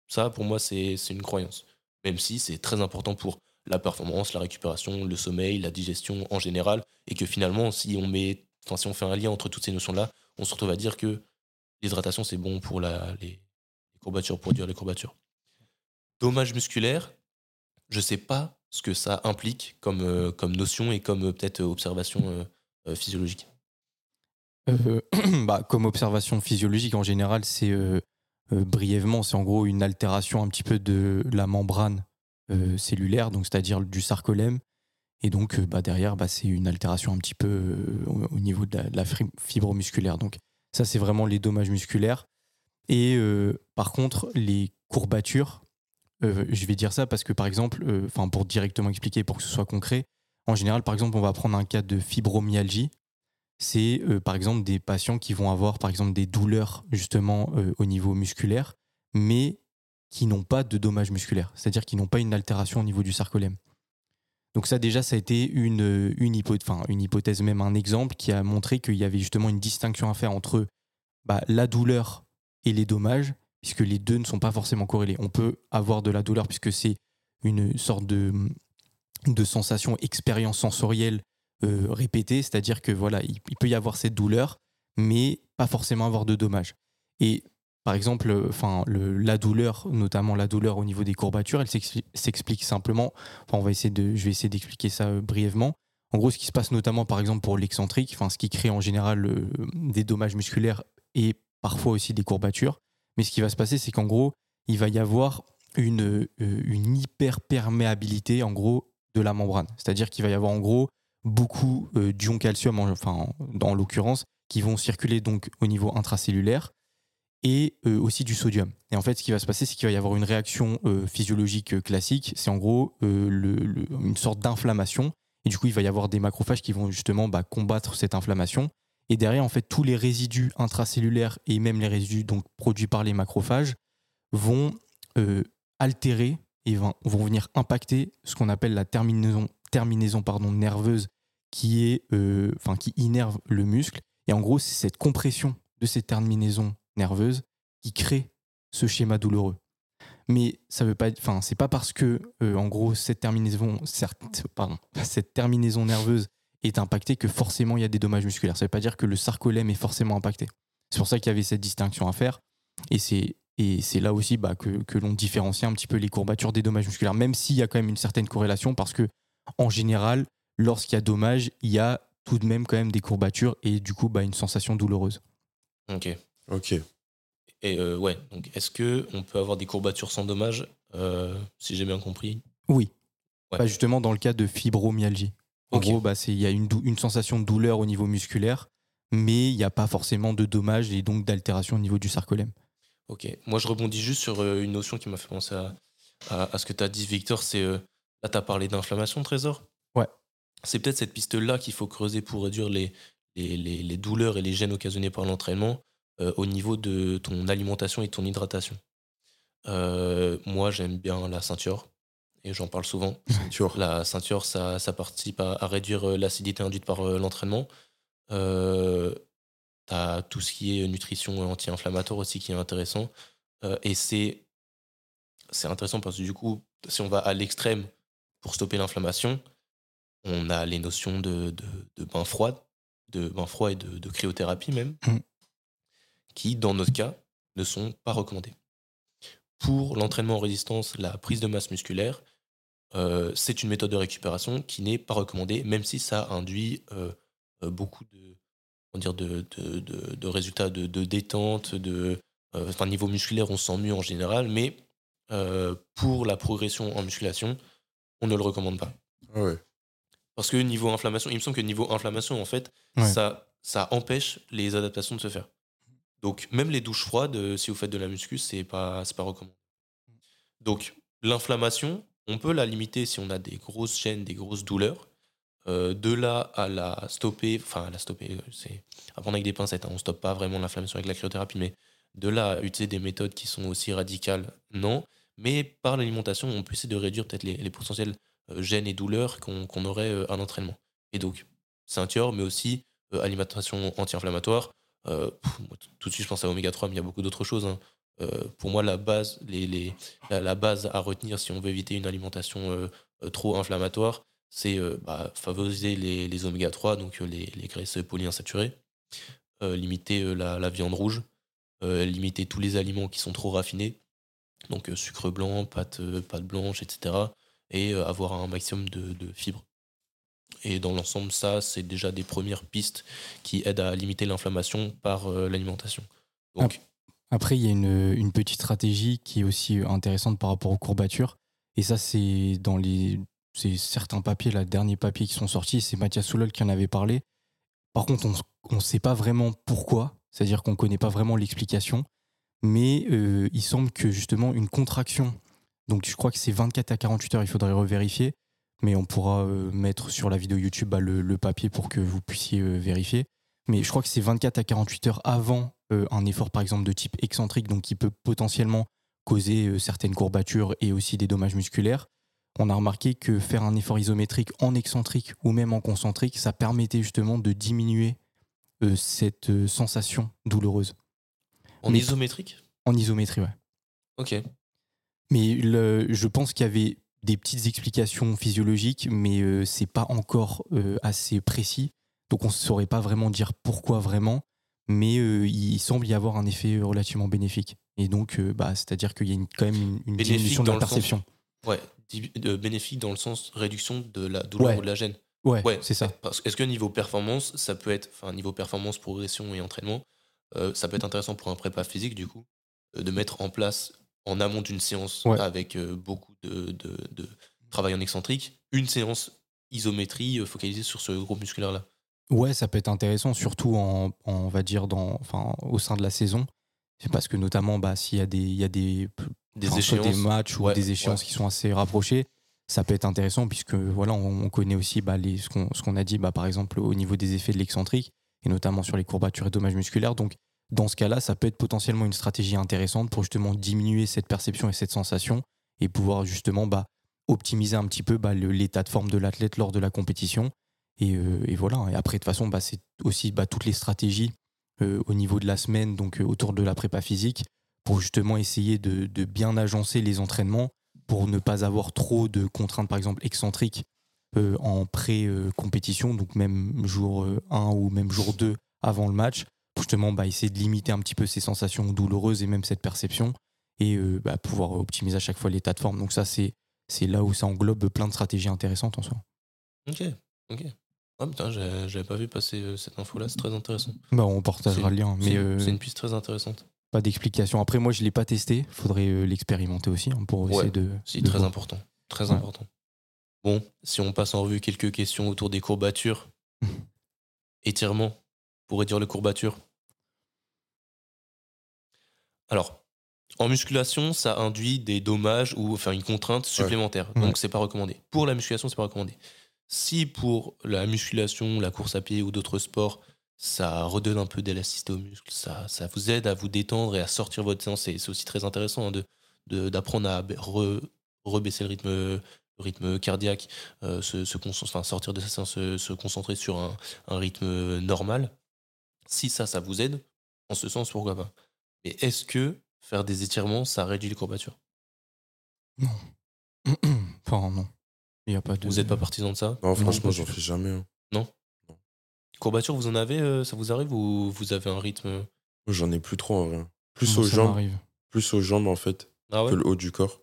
ça, pour moi, c'est une croyance. Même si c'est très important pour la performance, la récupération, le sommeil, la digestion en général, et que finalement, si on met, si on fait un lien entre toutes ces notions-là, on se retrouve à dire que l'hydratation c'est bon pour la, les, courbatures, pour réduire les courbatures. Dommage musculaire, je sais pas ce que ça implique comme, euh, comme notion et comme euh, peut-être observation euh, physiologique. Bah, comme observation physiologique en général, c'est brièvement, c'est en gros une altération un petit peu de la membrane euh, cellulaire, donc c'est-à-dire du sarcolème. Et donc euh, bah, derrière, bah, c'est une altération un petit peu euh, au, au niveau de la, de la fibre musculaire. Donc ça, c'est vraiment les dommages musculaires. Et euh, par contre, les courbatures, euh, je vais dire ça parce que par exemple, euh, pour directement expliquer, pour que ce soit concret, en général, par exemple, on va prendre un cas de fibromyalgie c'est euh, par exemple des patients qui vont avoir des douleurs justement euh, au niveau musculaire, mais qui n'ont pas de dommages musculaires, c'est-à-dire qui n'ont pas une altération au niveau du sarcolème. Donc ça déjà, ça a été une, euh, hypothèse, même un exemple qui a montré qu'il y avait justement une distinction à faire entre bah, la douleur et les dommages, puisque les deux ne sont pas forcément corrélés. On peut avoir de la douleur puisque c'est une sorte de sensation, expérience sensorielle euh, c'est-à-dire que voilà, il, peut y avoir cette douleur, mais pas forcément avoir de dommages. Et par exemple, enfin, la douleur, notamment la douleur au niveau des courbatures, elle s'expli- s'explique simplement. Enfin, on va essayer de, je vais essayer d'expliquer ça euh, brièvement. En gros, ce qui se passe notamment, par exemple, pour l'excentrique, enfin, ce qui crée en général euh, des dommages musculaires et parfois aussi des courbatures. Mais ce qui va se passer, c'est qu'en gros, il va y avoir une, euh, une hyperperméabilité, en gros, de la membrane. C'est-à-dire qu'il va y avoir, en gros, beaucoup euh, d'ions calcium, en- enfin, l'occurrence, qui vont circuler donc au niveau intracellulaire et euh, aussi du sodium. Et en fait, ce qui va se passer, c'est qu'il va y avoir une réaction euh, physiologique classique. C'est en gros une sorte d'inflammation. Et du coup, il va y avoir des macrophages qui vont justement bah, combattre cette inflammation. Et derrière, en fait, tous les résidus intracellulaires et même les résidus donc produits par les macrophages vont altérer et vont, vont venir impacter ce qu'on appelle la terminaison, terminaison pardon, nerveuse qui, est, euh, qui innerve le muscle. Et en gros, c'est cette compression de ces terminaisons nerveuses qui crée ce schéma douloureux. Mais ça veut pas, enfin, c'est pas parce que, euh, en gros, cette terminaison, certes, cette terminaison nerveuse est impactée que forcément il y a des dommages musculaires. Ça veut pas dire que le sarcolème est forcément impacté. C'est pour ça qu'il y avait cette distinction à faire. Et c'est et c'est là aussi bah, que, que l'on différencie un petit peu les courbatures des dommages musculaires, même s'il y a quand même une certaine corrélation, parce que en général, lorsqu'il y a dommage, il y a tout de même quand même des courbatures et du coup bah, une sensation douloureuse. Ok. Ok. Et euh, ouais, donc est-ce que on peut avoir des courbatures sans dommage, euh, si j'ai bien compris? Oui. Ouais. Bah, justement dans le cas de fibromyalgie. En gros, bah, c'est- il y a une, sensation de douleur au niveau musculaire, mais il n'y a pas forcément de dommages et donc d'altération au niveau du sarcolème. Ok, moi je rebondis juste sur euh, une notion qui m'a fait penser à, à, ce que tu as dit, Victor. C'est euh, là, tu as parlé d'inflammation, Trésor. C'est peut-être cette piste-là qu'il faut creuser pour réduire les, les, les, douleurs et les gènes occasionnés par l'entraînement euh, au niveau de ton alimentation et ton hydratation. moi, j'aime bien la ceinture et j'en parle souvent. Ceinture. La ceinture, ça, ça participe à, réduire l'acidité induite par l'entraînement. Euh, tu as tout ce qui est nutrition anti-inflammatoire aussi qui est intéressant. Euh, et c'est, c'est intéressant parce que du coup, si on va à l'extrême pour stopper l'inflammation, on a les notions de, de, bain froid, de bain froid et de, cryothérapie même, mmh. qui, dans notre cas, ne sont pas recommandés. Pour l'entraînement en résistance, la prise de masse musculaire, euh, c'est une méthode de récupération qui n'est pas recommandée, même si ça induit euh, beaucoup de, dire, de, de, de, résultats de, détente, de, euh, enfin, niveau musculaire, on se sent mieux en général, mais euh, pour la progression en musculation, on ne le recommande pas. Ah Parce que niveau inflammation, il me semble que niveau inflammation, en fait, ça, ça empêche les adaptations de se faire. Donc, même les douches froides, euh, si vous faites de la muscu, c'est pas, pas recommandé. Donc, l'inflammation, on peut la limiter si on a des grosses gênes, des grosses douleurs. Euh, de là à la stopper, enfin à la stopper, euh, c'est à prendre avec des pincettes, hein, on ne stoppe pas vraiment l'inflammation avec la cryothérapie, mais de là à utiliser des méthodes qui sont aussi radicales, non. Mais par l'alimentation, on peut essayer de réduire peut-être les, potentiels euh, gènes et douleurs qu'on aurait à l'entraînement. Et donc, ceinture, mais aussi alimentation anti-inflammatoire. tout de suite, je pense à oméga 3, mais il y a beaucoup d'autres choses. Hein. pour moi, la base, la, base à retenir si on veut éviter une alimentation trop inflammatoire, c'est euh, bah, favoriser les, les oméga 3, donc euh, les, les, graisses polyinsaturées, euh, limiter la, la, viande rouge, limiter tous les aliments qui sont trop raffinés, donc sucre blanc, pâte, pâte blanche, etc. Et avoir un maximum de, de fibres. Et dans l'ensemble, ça, c'est déjà des premières pistes qui aident à limiter l'inflammation par l'alimentation. Donc, Après, il y a une, une, petite stratégie qui est aussi intéressante par rapport aux courbatures. Et ça, c'est dans les c'est certains papiers, là, derniers papiers qui sont sortis, c'est Mathias Soulol qui en avait parlé. Par contre, on ne sait pas vraiment pourquoi, c'est-à-dire qu'on ne connaît pas vraiment l'explication, mais euh, il semble que justement une contraction, donc je crois que c'est 24 à 48 heures, il faudrait revérifier, mais on pourra euh, mettre sur la vidéo YouTube bah, le, papier pour que vous puissiez euh, vérifier. Mais je crois que c'est 24 à 48 heures avant un effort, par exemple, de type excentrique, donc qui peut potentiellement causer certaines courbatures et aussi des dommages musculaires on a remarqué que faire un effort isométrique en excentrique ou même en concentrique, ça permettait justement de diminuer euh, cette euh, sensation douloureuse. En isométrique? En isométrie, ouais. Ok. Mais je pense qu'il y avait des petites explications physiologiques, mais euh, c'est pas encore assez précis. Donc on ne saurait pas vraiment dire pourquoi vraiment, mais il semble y avoir un effet relativement bénéfique. Et donc, bah, c'est-à-dire qu'il y a quand même une, diminution de la perception. Ouais, bénéfique dans le sens réduction de la douleur ou de la gêne. Ouais, c'est ça. Est-ce que niveau performance, ça peut être, enfin niveau performance, progression et entraînement, euh, ça peut être intéressant pour un prépa physique du coup, euh, de mettre en place en amont d'une séance avec euh, beaucoup de, de, travail en excentrique, une séance isométrie focalisée sur ce groupe musculaire là. Ouais, ça peut être intéressant, surtout en, on va dire dans, enfin, au sein de la saison. C'est parce que notamment, bah, s'il y a des, il y a des des échéances, des matchs ou des échéances qui sont assez rapprochées, ça peut être intéressant puisque voilà, on, connaît aussi bah, les, ce qu'on a dit, bah, par exemple au niveau des effets de l'excentrique et notamment sur les courbatures et dommages musculaires. Donc dans ce cas-là, ça peut être potentiellement une stratégie intéressante pour justement diminuer cette perception et cette sensation et pouvoir justement bah, optimiser un petit peu bah, l'état de forme de l'athlète lors de la compétition. Et, euh, voilà. Et après, de toute façon, bah, c'est aussi bah, toutes les stratégies euh, au niveau de la semaine, donc euh, autour de la prépa physique, pour justement essayer de, bien agencer les entraînements pour ne pas avoir trop de contraintes, par exemple excentriques en pré-compétition, donc même jour 1 euh, ou même jour 2 avant le match, justement bah, essayer de limiter un petit peu ces sensations douloureuses et même cette perception, et euh, bah, pouvoir optimiser à chaque fois l'état de forme. Donc ça, c'est, c'est là où ça englobe plein de stratégies intéressantes en soi. Ok, ok. Ah putain, j'avais pas vu passer cette info-là, c'est très intéressant. Bah, on partagera le lien. Mais c'est une piste très intéressante pas d'explication. Après, moi, je l'ai pas testé. Faudrait euh, l'expérimenter aussi hein, pour essayer de. C'est très important. Très important. Bon, si on passe en revue quelques questions autour des courbatures, étirement, pour réduire les courbatures Alors, en musculation, ça induit des dommages ou enfin une contrainte supplémentaire. Ouais. Donc, c'est pas recommandé. Pour la musculation, c'est pas recommandé. Si pour la musculation, la course à pied ou d'autres sports, ça redonne un peu d'élasticité aux muscles, ça, ça vous aide à vous détendre et à sortir votre séance. C'est aussi très intéressant hein, de d'apprendre à re- rebaisser le rythme, rythme cardiaque, euh, se, se concent- enfin, sortir de sa séance, se, se concentrer sur un, un rythme normal. Si ça, ça vous aide, en ce sens, pourquoi pas. Mais est-ce que faire des étirements, ça réduit les courbatures? Enfin, non. Il y a pas de. Vous n'êtes pas partisan de ça? Non, franchement, j'en fais jamais. hein. Courbatures, vous en avez euh, Ça vous arrive ou vous avez un rythme? Moi, J'en ai plus trop en vrai. Plus Moi, aux ça jambes, m'arrive. plus aux jambes en fait, Ah ouais? que le haut du corps.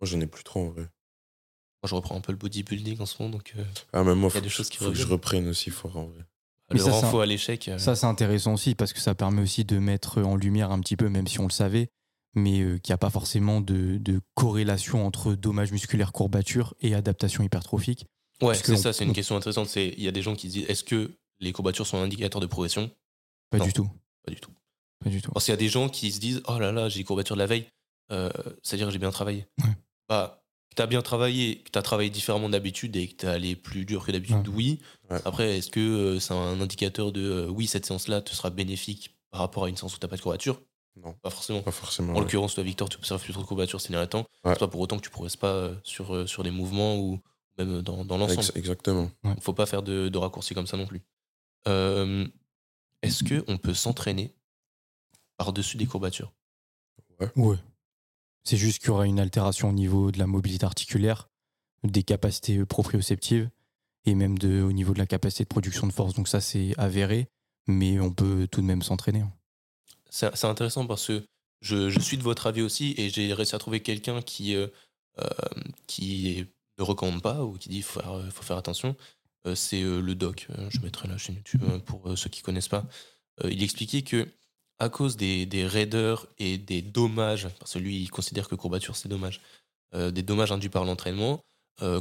Moi, j'en ai plus trop en vrai. Moi, je reprends un peu le bodybuilding en ce moment, donc euh, Ah, même moi, Il y a faut, des choses qui faut que je reviennent. reprenne aussi fort en vrai. Le ça, renfort à l'échec. euh, Ça, c'est intéressant aussi parce que ça permet aussi de mettre en lumière un petit peu, même si on le savait, mais euh, qu'il n'y a pas forcément de, de corrélation entre dommages musculaires courbatures et adaptation hypertrophique. Ouais, c'est ça, c'est une question intéressante. Il y a des gens qui se disent est-ce que les courbatures sont un indicateur de progression? Pas Non. du tout. Pas du tout. Pas du tout. Parce qu'il y a des gens qui se disent Oh là là, j'ai des courbatures de la veille, euh, c'est-à-dire que j'ai bien travaillé. Ouais. Bah, que tu as bien travaillé, que tu as travaillé différemment d'habitude et que tu es allé plus dur que d'habitude, Ouais. oui. Ouais. Après, est-ce que euh, c'est un indicateur de euh, oui, cette séance-là te sera bénéfique par rapport à une séance où tu pas de courbatures Non, Pas forcément. pas forcément. En ouais. l'occurrence, toi, Victor, tu observes plus trop de courbatures ces derniers temps. Ouais. C'est pas pour autant que tu progresses pas euh, sur, sur des mouvements ou même dans, dans l'ensemble. Ex- Exactement. Il faut pas faire de, de raccourcis comme ça non plus. Euh, Est-ce qu'on peut s'entraîner par-dessus des courbatures? Ouais. C'est juste qu'il y aura une altération au niveau de la mobilité articulaire, des capacités euh, proprioceptives et même de, au niveau de la capacité de production de force. Donc ça, c'est avéré, mais on peut tout de même s'entraîner. C'est intéressant parce que je, suis de votre avis aussi et j'ai réussi à trouver quelqu'un qui, euh, euh, ne recommande pas ou qui dit faut, faire- faut faire attention. Euh, C'est euh, le doc. Euh, Je mettrai la chaîne YouTube euh, pour euh, ceux qui connaissent pas. Euh, il expliquait que à cause des, raideurs et des dommages, parce que lui il considère que courbature c'est dommage, euh, des dommages induits par l'entraînement, euh,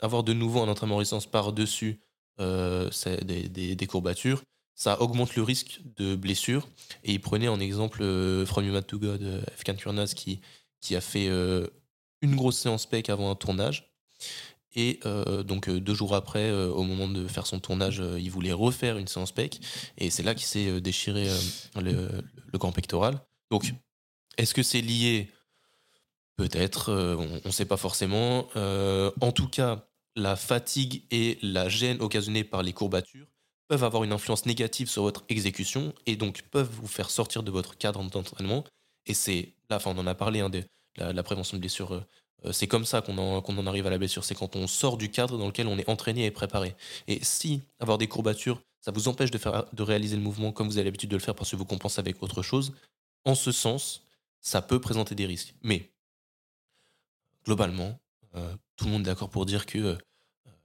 avoir de nouveau un entraînement en résistance par-dessus euh, des, courbatures, ça augmente le risque de blessure. Et il prenait en exemple From Human to God, Efkan Kurnaz, qui, qui a fait une grosse séance PEC avant un tournage. Et euh, donc euh, deux jours après, euh, au moment de faire son tournage, il voulait refaire une séance PEC. Et c'est là qu'il s'est déchiré le, le pectoral. Donc, est-ce que c'est lié? Peut-être, on ne sait pas forcément. En tout cas, la fatigue et la gêne occasionnée par les courbatures peuvent avoir une influence négative sur votre exécution et donc peuvent vous faire sortir de votre cadre d'entraînement. Et c'est là, enfin, on en a parlé, hein, de la, la prévention de blessures. Euh, c'est comme ça qu'on en, arrive à la blessure. C'est quand on sort du cadre dans lequel on est entraîné et préparé. Et si avoir des courbatures, ça vous empêche de, faire, de réaliser le mouvement comme vous avez l'habitude de le faire parce que vous compensez avec autre chose, en ce sens, ça peut présenter des risques. Mais globalement, euh, tout le monde est d'accord pour dire que euh,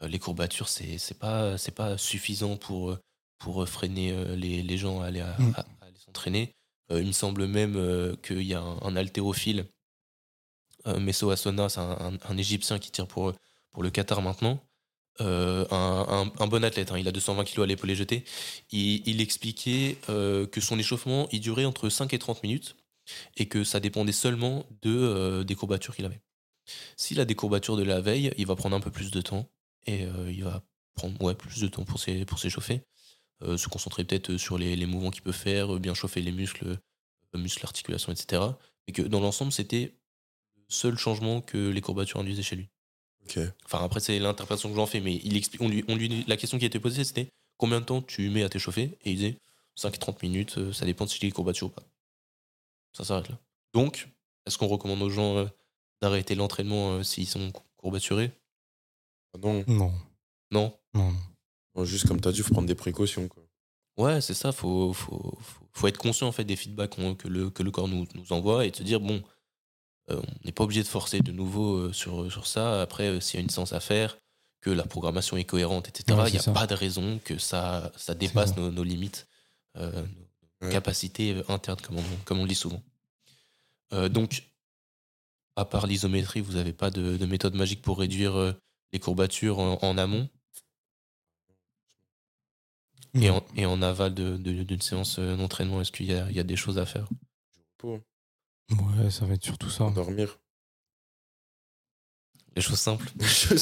les courbatures, c'est c'est pas, c'est pas suffisant pour, pour freiner euh, les, les gens à aller, à- Mm. à- à aller s'entraîner. Il me semble même qu'il y a un, un haltérophile, Messo Asona, c'est un, Égyptien qui tire pour, pour le Qatar maintenant. Euh, un, bon athlète, hein, il a 220 kilos à l'épaule jetée. Il, il expliquait euh, que son échauffement, il durait entre 5 et 30 minutes et que ça dépendait seulement de, euh, des courbatures qu'il avait. S'il a des courbatures de la veille, il va prendre un peu plus de temps et euh, il va prendre ouais, plus de temps pour s'é- pour s'échauffer. Euh, se concentrer peut-être sur les, les mouvements qu'il peut faire, euh, bien chauffer les muscles, euh, muscles, articulations, etc. Et que dans l'ensemble, c'était seul changement que les courbatures induisaient chez lui. Enfin, après, c'est l'interprétation que j'en fais, mais il explique, on lui, on lui, la question qui a été posée, c'était combien de temps tu mets à t'échauffer? Et il disait 5 et 30 minutes, euh, ça dépend de si j'ai les courbatures ou pas. Ça s'arrête là. Donc, est-ce qu'on recommande aux gens euh, d'arrêter l'entraînement euh, s'ils sont cou- courbaturés? Ah non, Non, Non? Non, juste comme tu as dit, il faut prendre des précautions. Quoi. Ouais, c'est ça, faut, faut, faut, faut être conscient en fait des feedbacks que le, que le corps nous, nous envoie et de se dire, bon, on n'est pas obligé de forcer de nouveau euh, sur, sur ça. Après, euh, s'il y a une séance à faire, que la programmation est cohérente, etc., il Ouais, n'y a ça. pas de raison que ça, ça dépasse nos, nos limites, euh, nos Ouais. capacités euh, internes, comme on, comme on le dit souvent. Euh, donc, à part l'isométrie, vous n'avez pas de, de méthode magique pour réduire euh, les courbatures en, en amont? Et, en, et en aval de- de- d'une séance euh, d'entraînement, est-ce qu'il y a, il y a des choses à faire? Ouais, ça va être surtout ça. dormir. Les choses simples. Ouais, les choses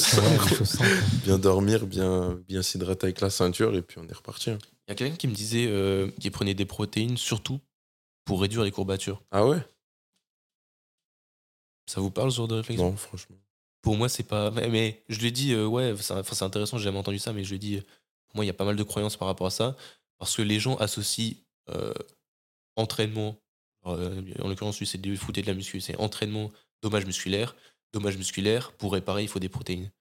simples. bien dormir, bien, bien s'hydrater avec la ceinture et puis on est reparti. hein. Il y a quelqu'un qui me disait euh, qu'il prenait des protéines surtout pour réduire les courbatures. Ah ouais? Ça vous parle ce genre de réflexion? Non, franchement. Pour moi, c'est pas. Mais, mais je lui ai dit, euh, ouais, c'est intéressant, j'ai jamais entendu ça, mais je lui ai dit, euh, pour moi, il y a pas mal de croyances par rapport à ça, parce que les gens associent euh, entraînement, euh, en l'occurrence, lui, c'est du foot et de la muscu, c'est entraînement, dommage musculaire, dommage musculaire, pour réparer, il faut des protéines.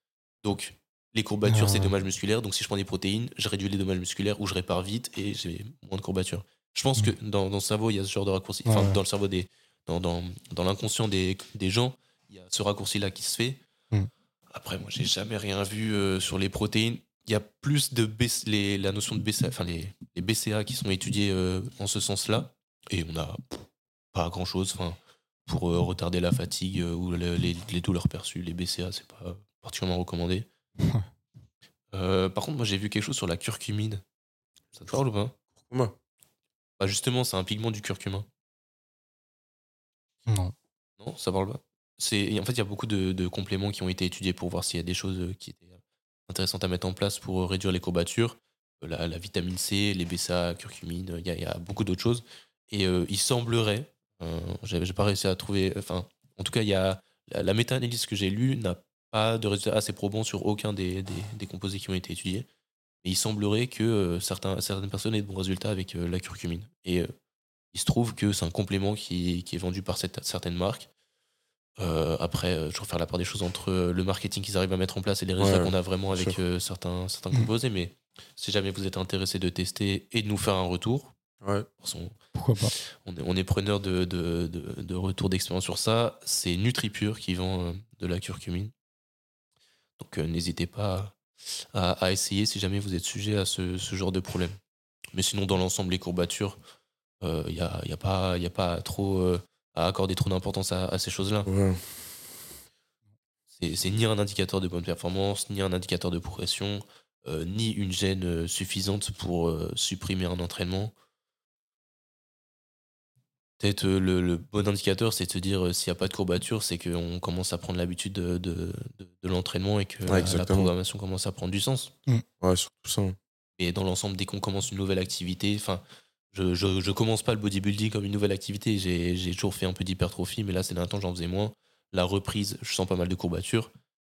Donc, les courbatures, Ah c'est ouais. dommage musculaire, donc si je prends des protéines, je réduis les dommages musculaires ou je répare vite et j'ai moins de courbatures. Je pense que dans, dans le cerveau, il y a ce genre de raccourci, enfin, Mm. Ouais. dans le cerveau des. dans, dans, dans l'inconscient des, des gens, il y a ce raccourci-là qui se fait. Mm. Après, moi, j'ai jamais rien vu euh, sur les protéines. Il y a plus de BC les, la notion de BCA, enfin les, les BCA qui sont étudiés euh, en ce sens-là, et on a pff, pas grand-chose. Enfin, pour euh, retarder la fatigue euh, ou le- les, les douleurs perçues, les BCA, c'est pas particulièrement recommandé. Euh, par contre, moi, j'ai vu quelque chose sur la curcumine. Ça te parle ou pas? Comment bah Justement, c'est un pigment du curcuma. Non. Non, ça parle pas? C'est en fait il y a beaucoup de, de compléments qui ont été étudiés pour voir s'il y a des choses qui étaient intéressantes à mettre en place pour réduire les courbatures. La, la vitamine C, les BCA, curcumine, il y, a- il y a beaucoup d'autres choses. Et euh, il semblerait, j'ai j'ai pas réussi à trouver, enfin en tout cas il y a la, méta-analyse que j'ai lue n'a pas de résultats assez probants sur aucun des, des, des composés qui ont été étudiés. Mais il semblerait que euh, certains, certaines personnes aient de bons résultats avec euh, la curcumine. Et euh, il se trouve que c'est un complément qui, qui est vendu par cette- certaines marques. Euh, après, euh, toujours faire la part des choses entre euh, le marketing qu'ils arrivent à mettre en place et les résultats Ouais, qu'on a vraiment avec euh, certains, certains Mm. composés. Mais si jamais vous êtes intéressé de tester et de nous faire un retour, Ouais. façon, Pourquoi pas on est, on est preneur de, de, de, de retour d'expérience sur ça. C'est NutriPure qui vend euh, de la curcumine. Donc euh, n'hésitez pas à, à essayer si jamais vous êtes sujet à ce, ce genre de problème. Mais sinon, dans l'ensemble, les courbatures, il n'y a, y a, pas- y a pas trop euh, à accorder trop d'importance à, à ces choses-là. Ouais. C'est ni un indicateur de bonne performance, ni un indicateur de progression, euh, ni une gêne euh, suffisante pour euh, supprimer un entraînement. Peut-être euh, le, le bon indicateur, c'est de se dire euh, s'il n'y a pas de courbature, c'est qu'on commence à prendre l'habitude de, de, de- de l'entraînement et que Ouais, la- programmation commence à prendre du sens. Ouais, surtout ça. Et dans l'ensemble, dès qu'on commence une nouvelle activité, enfin, je, je, je commence pas le bodybuilding comme une nouvelle activité. J'ai toujours fait un peu d'hypertrophie, mais là, ces derniers temps, j'en faisais moins. La reprise, je sens pas mal de courbatures.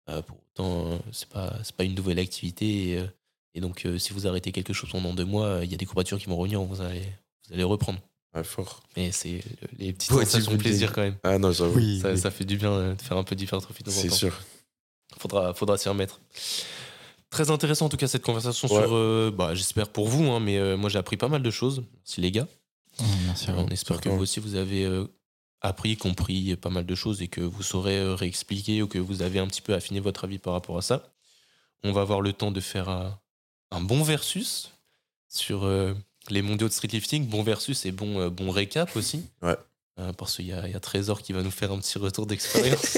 Euh, pour autant, euh, c'est pas, c'est pas une nouvelle activité. Et, euh, et donc, euh, si vous arrêtez quelque chose pendant deux mois, euh, il y a des courbatures qui vont revenir, vous allez, vous allez reprendre. Ouais, fort. Mais c'est euh, les petites Bodybuilding. sensations de plaisir quand même. Ah non, j'avoue. Oui, Ça, oui. ça fait du bien de faire un peu d'hypertrophie de temps en C'est sûr. Faudra, faudra s'y remettre. Très intéressant en tout cas cette conversation Ouais. sur, euh, bah, j'espère pour vous, hein, mais euh, moi j'ai appris pas mal de choses. Merci les gars. Merci à vous. On espère que vous aussi vous avez euh, appris, compris pas mal de choses et que vous saurez euh, réexpliquer ou que vous avez un petit peu affiné votre avis par rapport à ça. On va avoir le temps de faire un, un bon versus sur euh, les mondiaux de streetlifting. Bon versus et bon, euh, bon récap aussi. Ouais. Euh, parce qu'il y a, il y a Trésor qui va nous faire un petit retour d'expérience.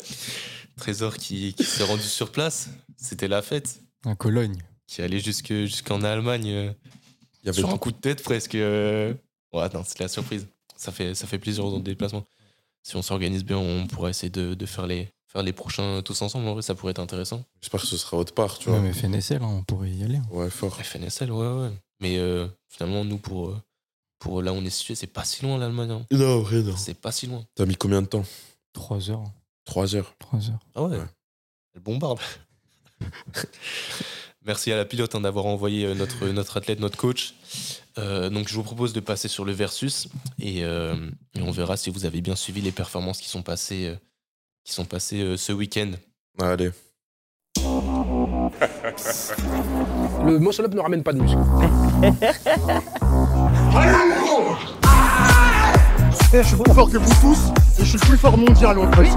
Trésor qui, qui s'est rendu sur place. C'était la fête. À Cologne. Qui allait jusque- jusqu'en Allemagne. euh, Il y avait sur un coup de tête presque. euh. Ouais, non, c'était la surprise. Ça fait, ça fait plaisir dans le déplacement. Si on s'organise bien, on pourra essayer de, de faire, les, faire les prochains tous ensemble. En vrai, ça pourrait être intéressant. J'espère que ce sera autre part, tu Ouais, vois. mais FNSL, hein, on pourrait y aller. Ouais, fort. FNSL, ouais, ouais. Mais euh, finalement, nous, pour, euh, pour là où on est situé, c'est pas si loin l'Allemagne. hein. Non, vrai, non. C'est pas si loin. T'as mis combien de temps? 3 heures. Trois heures. 3 heures. Ah ouais, Ouais. Elle bombarde. Merci à la pilote hein, d'avoir envoyé euh, notre, notre athlète, notre coach. Euh, donc je vous propose de passer sur le versus et, euh, et on verra si vous avez bien suivi les performances qui sont passées, euh, qui sont passées euh, ce week-end. Allez. Le muscle-up ne ramène pas de muscle. Eh, je suis plus fort que vous tous et je suis le plus fort mondial en plus.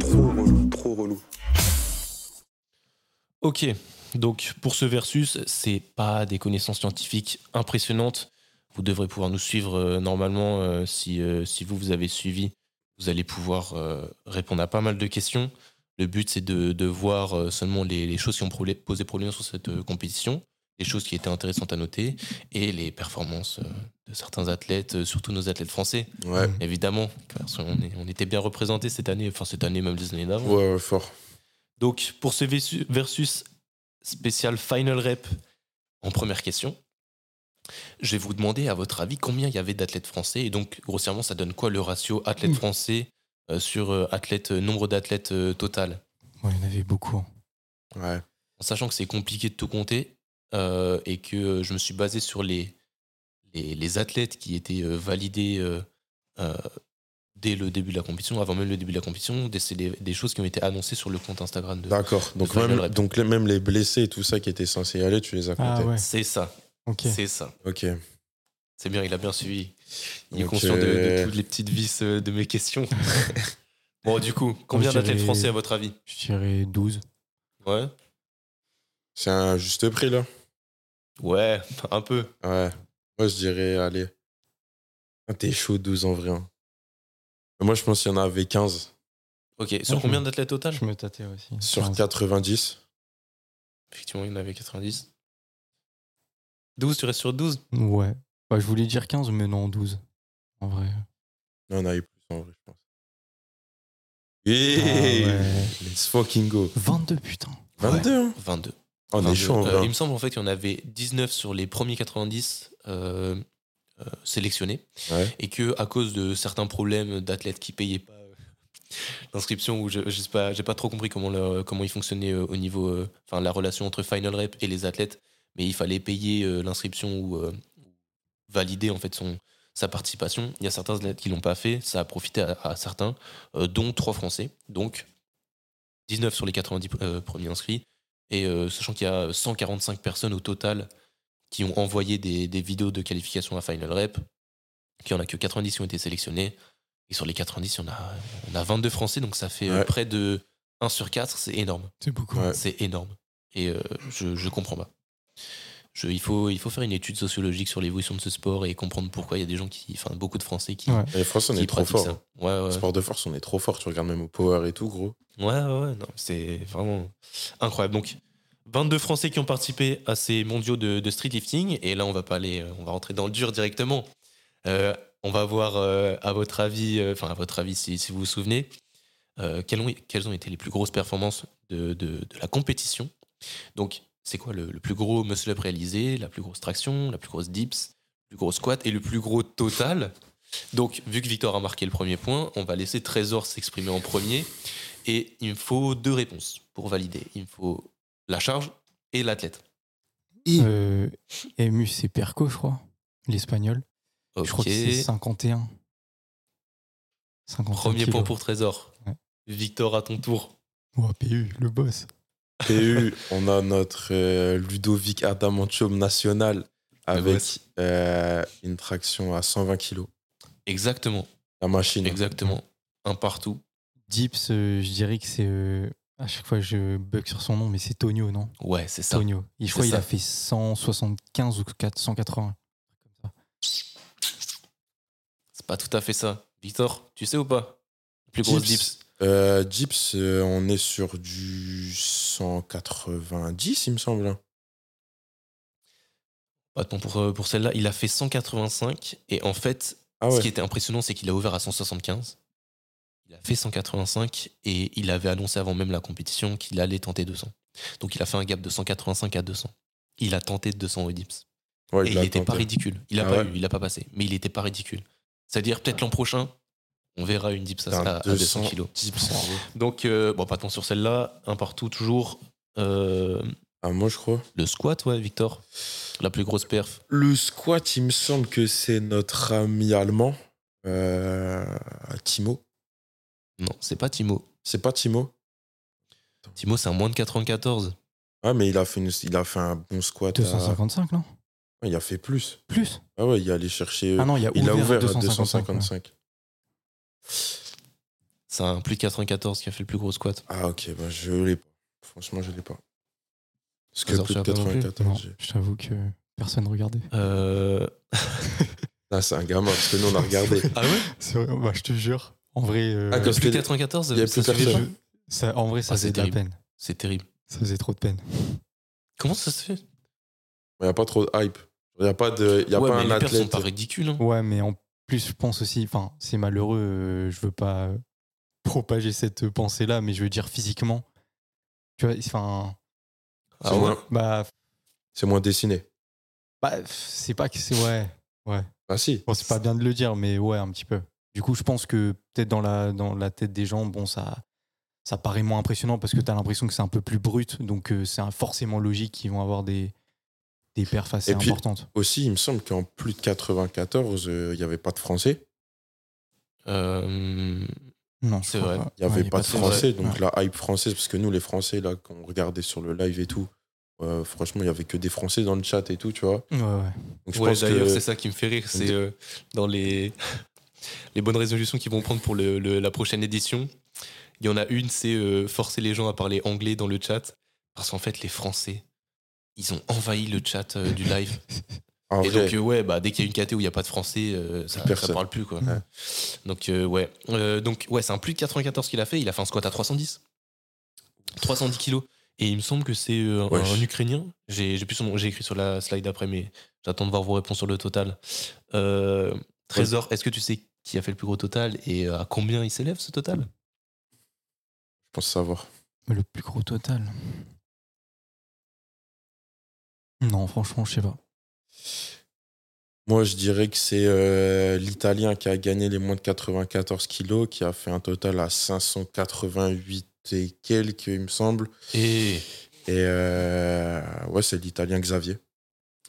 Trop relou, trop relou. Ok, donc pour ce versus, c'est pas des connaissances scientifiques impressionnantes. Vous devrez pouvoir nous suivre euh, normalement euh, si, euh, si vous, vous avez suivi. Vous allez pouvoir euh, répondre à pas mal de questions. Le but, c'est de, de voir euh, seulement les, les choses qui ont posé problème sur cette euh, compétition. des choses qui étaient intéressantes à noter et les performances de certains athlètes, surtout nos athlètes français, Ouais, évidemment. Parce qu'on on était bien représentés cette année, enfin cette année, même les années d'avant. ouais, ouais, fort. Donc, pour ce versu- versus spécial Final Rep, en première question, je vais vous demander, à votre avis, combien il y avait d'athlètes français Et donc, grossièrement, ça donne quoi le ratio athlète Ouh. français euh, sur euh, athlète, euh, nombre d'athlètes euh, total? Ouais, il y en avait beaucoup. hein. Ouais. En sachant que c'est compliqué de tout compter euh, et que euh, je me suis basé sur les, les, les athlètes qui étaient euh, validés euh, euh, dès le début de la compétition, avant même le début de la compétition, des- c'est des, des choses qui ont été annoncées sur le compte Instagram de. D'accord. Donc, même, donc les- même les blessés et tout ça qui étaient censés y aller, tu les as comptés. Ah ouais, C'est ça, c'est ça. Ok. C'est bien, il a bien suivi. Il est conscient de, de euh, toutes les petites vis euh, de mes questions. bon, du coup, combien d'athlètes français à votre avis Je dirais 12. Ouais. C'est un juste prix là? Ouais, un peu. Ouais. Moi, je dirais, allez. Ah, T'es chaud 12 en vrai. hein. Moi, je pense qu'il y en avait 15 Ok, sur combien me- d'athlètes total Je me tâtais aussi. sur 15. 90. Effectivement, il y en avait 90. 12, tu restes sur 12 Ouais. Bah, je voulais dire 15, mais non, 12. En vrai. Non, on avait plus en vrai, je pense. Yeah Ah ouais. Let's fucking go. 22, putain. 22, hein 22. On est 22. chaud en Euh, vrai. il me semble en fait qu'il y en avait 19 sur les premiers 90 euh, euh, sélectionnés Ouais. et que à cause de certains problèmes d'athlètes qui payaient pas l'inscription ou je, sais pas, j'ai pas trop compris comment leur- comment il fonctionnait au niveau, euh, enfin la relation entre Final Rep et les athlètes, mais il fallait payer euh, l'inscription ou euh, valider en fait son sa participation. Il y a certains athlètes qui l'ont pas fait, ça a profité à, à certains, euh, dont trois Français, donc 19 sur les 90 euh, premiers inscrits. Et euh, sachant qu'il y a 145 personnes au total qui ont envoyé des, des vidéos de qualification à Final Rep, qu'il n'y en a que 90 qui ont été sélectionnés. Et sur les 90, on a, on a 22 Français, donc ça fait Ouais. près de 1 sur 4, c'est énorme. C'est beaucoup. Ouais. C'est énorme. Et euh, je, je comprends pas. Je, il, faut, il faut faire une étude sociologique sur l'évolution de ce sport et comprendre pourquoi il y a des gens qui. Enfin, beaucoup de Français qui. Ouais. Et France, on est trop pratiquent fort. ça. Ouais, ouais. Sport de force, on est trop fort. Tu regardes même au power et tout, gros. Ouais, ouais, ouais, non, c'est vraiment incroyable. Donc, 22 Français qui ont participé à ces mondiaux de, de street lifting. Et là, on va pas aller, euh, on va rentrer dans le dur directement. Euh, on va voir, euh, à votre avis, euh, enfin, à votre avis, si, si vous vous souvenez, euh, quelles, ont, quelles ont été les plus grosses performances de, de- de la compétition? Donc, c'est quoi le, le plus gros muscle-up réalisé, la plus grosse traction, la plus grosse dips, le plus gros squat et le plus gros total? Donc, vu que Victor a marqué le premier point, on va laisser Trésor s'exprimer en premier. Et il me faut deux réponses pour valider. Il me faut la charge et l'athlète. Euh, MU, c'est Perco, je crois. L'espagnol. Je crois que c'est 51. 51 Premier kilos. point pour Trésor. Ouais. Victor, à ton tour. Oh, PU, le boss. PU, on a notre euh, Ludovic Adamantium national avec euh, une traction à 120 kg. Exactement. La machine. Exactement. Un partout. Dips, euh, je dirais que c'est. euh, à chaque fois, je bug sur son nom, mais c'est Tonio, non? Ouais, c'est ça. Tonio. Et je crois qu'il a fait 175 ou 480. C'est pas tout à fait ça. Victor, tu sais ou pas? Plus grosse Dips. Dips. Euh, Dips, euh, on est sur du 190, il me semble. point pour, euh, pour celle-là. Il a fait 185. Et en fait, Ah Ce qui était impressionnant, c'est qu'il a ouvert à 175. Il a fait 185 et il avait annoncé avant même la compétition qu'il allait tenter 200. Donc il a fait un gap de 185 à 200. Il a tenté 200 au dips. Ouais, et il n'était pas ridicule. Il a Ah pas ouais eu, il a pas passé. Mais il n'était pas ridicule. C'est-à-dire peut-être l'an prochain, on verra une dips à, Putain, à- à 200 kilos. Donc, euh, bon, pas de temps sur celle-là. Un partout, toujours. Euh, Ah, moi, je crois. le squat, ouais, Victor. La plus grosse perf. Le squat, il me semble que c'est notre ami allemand, euh, Timo. Non, c'est pas Timo. C'est pas Timo Timo, c'est un moins de 94. Ah, mais il a fait, une- il a fait un bon squat. à- 255, non? Il a fait plus. Plus? Ah ouais, il est allé chercher. Ah non, il a il a ouvert, à 255. 255. C'est un plus de 94 qui a fait le plus gros squat. Ah, ok, bah, je l'ai pas. Franchement, je l'ai pas. Parce que plus de tu l'as pas non plus 94, Non, j'ai- je t'avoue que personne regardait. Euh... Là, c'est un gamin, parce que nous, on a regardé. Ah ouais? C'est vrai, bah, je te jure. En vrai, euh, Ah, plus de c'était- 94 il y a ça plus personne. ça, en vrai, ça Ah, c'est faisait de la peine. C'est terrible. Ça faisait trop de peine. Comment ça se fait? Il n'y a pas trop de hype. Il n'y a pas, de, y a ouais, pas mais un les perfs sont athlète. pas ridicules. hein. Ouais, mais en plus, je pense aussi, enfin, c'est malheureux, euh, je veux pas euh, propager cette pensée-là, mais je veux dire physiquement. Tu vois, enfin, Ah c'est moins, bah, c'est moins dessiné. bah, c'est pas que c'est, ouais, ouais. Ah si. Bon, c'est pas bien de le dire, mais ouais, un petit peu. Du coup, je pense que peut-être dans la, dans la tête des gens, bon, ça, ça paraît moins impressionnant parce que tu as l'impression que c'est un peu plus brut, donc euh, c'est un- forcément logique qu'ils vont avoir des, des perfs assez Et puis- importantes. Aussi, il me semble qu'en plus de 94, euh, il n'y avait pas de français. Euh, Non, c'est vrai. Il n'y avait Ouais, pas de de français. vrai. Donc la hype française, parce que nous, les Français, là, quand on regardait sur le live et tout, euh, franchement, il n'y avait que des Français dans le chat et tout, tu vois. Ouais, ouais. Ouais, d'ailleurs, que c'est ça qui me fait rire. C'est euh, dans les, les bonnes résolutions qu'ils vont prendre pour le- le- la prochaine édition. Il y en a une, c'est euh, forcer les gens à parler anglais dans le chat. Parce qu'en fait, les Français, ils ont envahi le chat euh, du live. en Et vrai, donc, euh, ouais, bah, dès qu'il y a une KT où il n'y a pas de français, euh, ça, ça parle plus, quoi. Ouais. Donc, euh, ouais. Euh, donc, ouais, c'est un plus de 94 qu'il a fait. Il a fait un squat à 310. 310 kilos. Et il me semble que c'est euh, un, un Ukrainien. J'ai j'ai plus son nom, j'ai écrit sur la slide après, mais j'attends de voir vos réponses sur le total. Euh, Trésor, est-ce que tu sais qui a fait le plus gros total et à combien il s'élève ce total? Je pense savoir. Mais Le plus gros total. Non, franchement, je sais pas. Moi, je dirais que c'est euh, l'Italien qui a gagné les moins de 94 kilos, qui a fait un total à 588 et quelques, il me semble. Et Et euh, ouais, c'est l'Italien Xavier.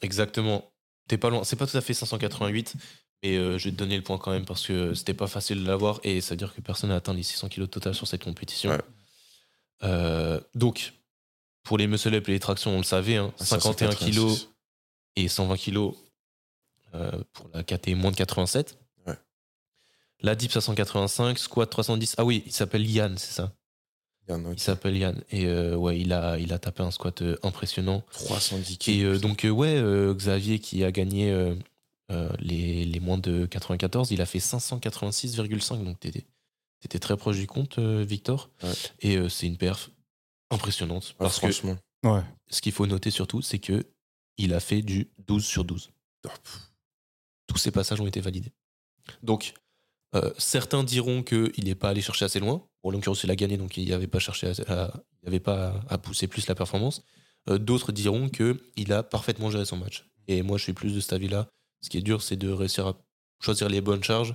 exactement. T'es pas loin. C'est pas tout à fait 588, mais euh, je vais te donner le point quand même parce que c'était pas facile de l'avoir et ça veut dire que personne n'a atteint les 600 kilos total sur cette compétition. Ouais. Euh, donc, pour les muscle up et les tractions, on le savait, hein, 51 kilos 586. et 120 kilos euh, pour la KT moins de 87. Ouais. La dips à 185, squat 310. Ah oui, il s'appelle Yann, c'est ça. Il s'appelle Yann. Et euh, ouais, il a, il a tapé un squat euh, impressionnant. 310 kilos. Et euh, donc, ouais, Xavier qui a gagné les, les moins de 94, il a fait 586,5. Donc, t'étais étais très proche du compte, Victor. Ouais. Et c'est une perf impressionnante. Ah, Parce que franchement. Ouais. ce qu'il faut noter surtout, c'est que il a fait du 12 sur 12. Ah. Tous ces passages ont été validés. Donc, euh, certains diront qu'il n'est pas allé chercher assez loin. Bon, en l'occurrence, il a gagné, donc il n'avait pas cherché à, à- il avait pas à pousser plus la performance. Euh, D'autres diront qu'il a parfaitement géré son match. Et moi, je suis plus de cet avis-là. Ce qui est dur, c'est de réussir à choisir les bonnes charges.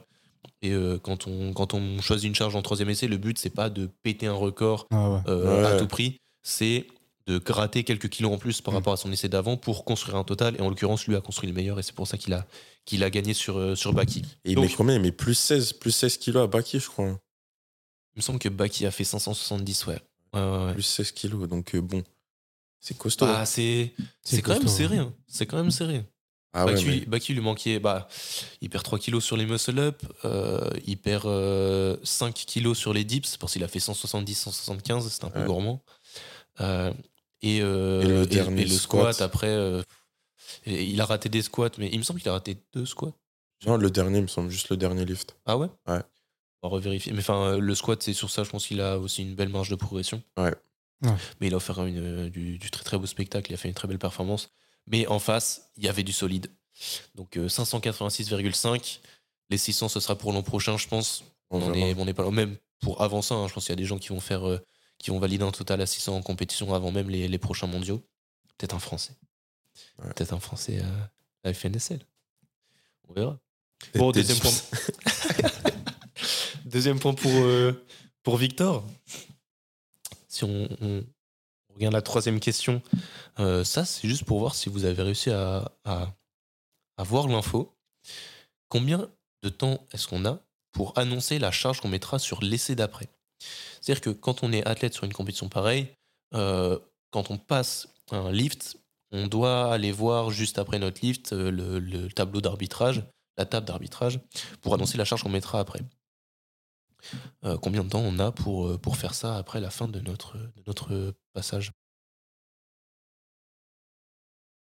Et euh, quand, on, quand on choisit une charge en troisième essai, le but, c'est pas de péter un record Ah ouais. euh, à tout prix, c'est de gratter quelques kilos en plus par Mm. rapport à son essai d'avant pour construire un total. Et en l'occurrence, lui a construit le meilleur et c'est pour ça qu'il a, qu'il a gagné sur, euh, sur Baki. Et il met combien? Il met plus 16, plus 16 kilos à Baki, je crois. hein. Il me semble que Baki a fait 570, ouais. Ouais, ouais, ouais. Plus 16 kilos. Donc euh, bon, c'est costaud. Bah, c'est c'est quand même serré. hein. C'est quand même serré. Ah ouais, Baki, mais- Baki lui manquait. Bah, il perd 3 kilos sur les muscle-up. euh, il perd euh, 5 kilos sur les dips parce qu'il a fait 170, 175. C'était un peu Ouais. gourmand. Euh, et, euh, Et le et- le squat, squat. après. il a raté des squats, mais il me semble qu'il a raté deux squats. Non, le dernier, il me semble, juste le dernier lift. Ah ouais? Ouais. On va revérifier. Mais enfin, le squat, c'est sur ça, je pense qu'il a aussi une belle marge de progression. Ouais. Ouais. Mais il a offert une, du, du très très beau spectacle, il a fait une très belle performance. Mais en face, il y avait du solide. Donc euh, 586,5. Les 600, ce sera pour l'an prochain, je pense. On est, est pas là. Même pour avant ça, hein, je pense qu'il y a des gens qui vont faire, euh, qui vont valider un total à 600 en compétition avant même les, les prochains mondiaux. Peut-être un Français. Ouais. Peut-être un Français à la FNSL. On verra. Bon, deuxième point. Deuxième point pour, euh, pour Victor. Si on, on la troisième question, euh, ça c'est juste pour voir si vous avez réussi à, voir l'info. Combien de temps est-ce qu'on a pour annoncer la charge qu'on mettra sur l'essai d'après? C'est-à-dire que quand on est athlète sur une compétition pareille, euh, quand on passe un lift, on doit aller voir juste après notre lift euh, le tableau d'arbitrage, la table d'arbitrage, pour annoncer la charge qu'on mettra après. Euh, combien de temps on a pour, euh, pour faire ça après la fin de notre, de notre passage?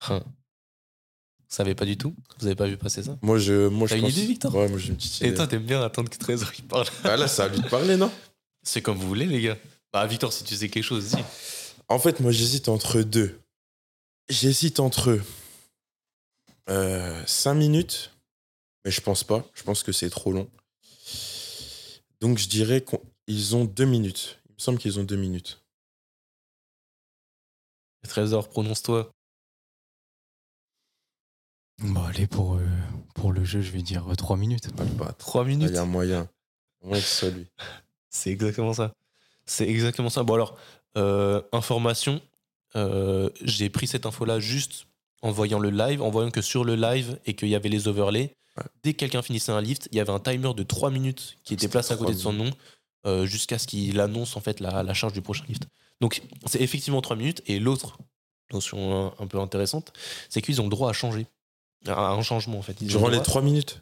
Hein? Vous savez pas du tout? Vous avez pas vu passer ça? Moi, je, moi, T'as je une pense... idée, Victor? Ouais, moi, j'ai une petite Et toi, t'aimes bien attendre que Trésor il parle? Ah, là, ça a lui de parler, non? C'est comme vous voulez, les gars. Bah, Victor, si tu sais quelque chose, dis. En fait, moi, j'hésite entre deux. J'hésite entre 5 minutes, mais je pense pas. Je pense que c'est trop long. Donc je dirais qu'ils ont 2 minutes. Il me semble qu'ils ont 2 minutes. Trésor, prononce-toi. Bon, allez, pour, euh, pour le jeu, je vais dire 3 minutes. Ah, le bâtard. 3 Ah, minutes. Il y a moyen. Moins que ça, lui. C'est exactement ça. C'est exactement ça. Bon alors, euh, information, euh, j'ai pris cette info-là juste en voyant le live, en voyant que sur le live et qu'il y avait les overlays, Ouais. dès que quelqu'un finissait un lift, il y avait un timer de 3 minutes qui était placé à côté de son nom euh, jusqu'à ce qu'il annonce en fait la, la charge du prochain lift. Donc c'est effectivement 3 minutes. Et l'autre notion un, un peu intéressante, c'est qu'ils ont le droit à changer. À un changement en fait. Ils Durant le les droit- 3 minutes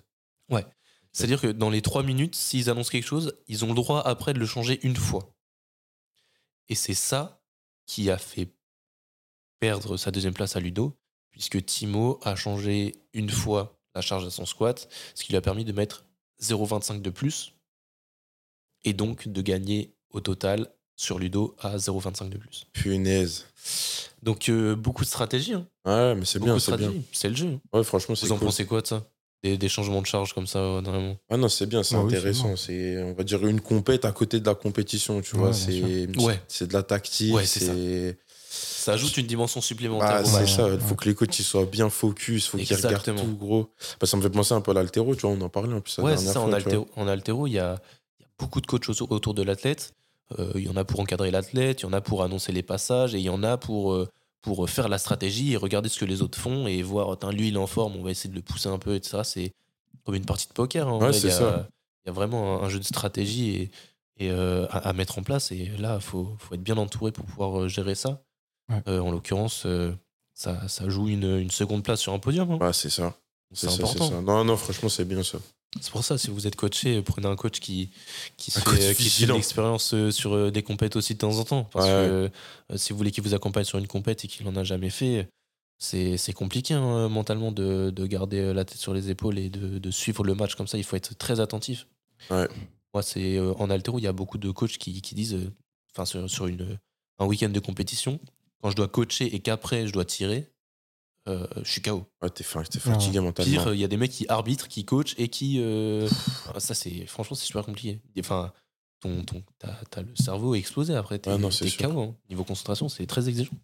c'est-à-dire que dans les trois minutes, s'ils annoncent quelque chose, ils ont le droit après de le changer une fois. Et c'est ça qui a fait perdre sa deuxième place à Ludo, puisque Timo a changé une fois la charge à son squat, ce qui lui a permis de mettre 0,25 de plus, et donc de gagner au total sur Ludo à 0,25 de plus. Punaise. Donc euh, beaucoup de stratégie, hein. Ouais, mais c'est Beaucoup bien, de c'est bien. stratégie. C'est le jeu. Ouais, franchement, c'est Vous en cool. pensez quoi de ça? Des, des changements de charge comme ça, euh, vraiment? Ah non, c'est bien, c'est Ah c'est intéressant. C'est, on va dire, une compète à côté de la compétition, tu Ouais, vois. bien C'est, Ouais. c'est de la tactique. Ouais, c'est ça. ajoute une dimension supplémentaire Ah, c'est match. ça, il faut que les coachs ils soient bien focus, il faut qu'ils regardent Exactement. tout, gros. Bah, ça me fait penser un peu à l'altéro, tu vois, on en parlait en plus la Ouais, c'est ça. En fois, altéro, en altéro, il y a, il y a beaucoup de coachs autour, de l'athlète. Euh, Il y en a pour encadrer l'athlète, il y en a pour annoncer les passages, et il y en a pour, euh, pour faire la stratégie et regarder ce que les autres font et voir, lui, il est en forme, on va essayer de le pousser un peu, etc. C'est comme une partie de poker. hein. Ouais, il y a- ça. Il y a vraiment un, un jeu de stratégie et, et, euh, à, à mettre en place. Et là, il faut, faut être bien entouré pour pouvoir gérer ça. Ouais. Euh, en l'occurrence, euh, ça, ça joue une, une seconde place sur un podium. hein. Ouais, c'est ça. c'est ça, ça. Non, non, franchement, c'est bien ça. C'est pour ça, si vous êtes coaché, prenez un coach qui, qui se Un coach fait, qui fait de l'expérience euh, sur euh, des compètes aussi de temps en temps. Parce Ouais. que euh, si vous voulez qu'il vous accompagne sur une compète et qu'il n'en a jamais fait, c'est c'est compliqué hein, mentalement de, de garder euh, la tête sur les épaules et de, de suivre le match comme ça. Il faut être très attentif. Ouais. Moi, c'est euh, en altéro, il y a beaucoup de coachs qui, qui disent, euh, enfin, sur, sur une, un week-end de compétition, quand je dois coacher et qu'après je dois tirer, euh, je suis KO. Ouais, t'es, fa- t'es fatigué mentalement. Pire, il y a des mecs qui arbitrent, qui coachent et qui. euh, ah, ça, c'est franchement, c'est super compliqué. Enfin, ton, ton, t'as, t'as le cerveau explosé après. T'es, Ouais, non, c'est t'es sûr. KO. hein. Niveau concentration, c'est très exigeant.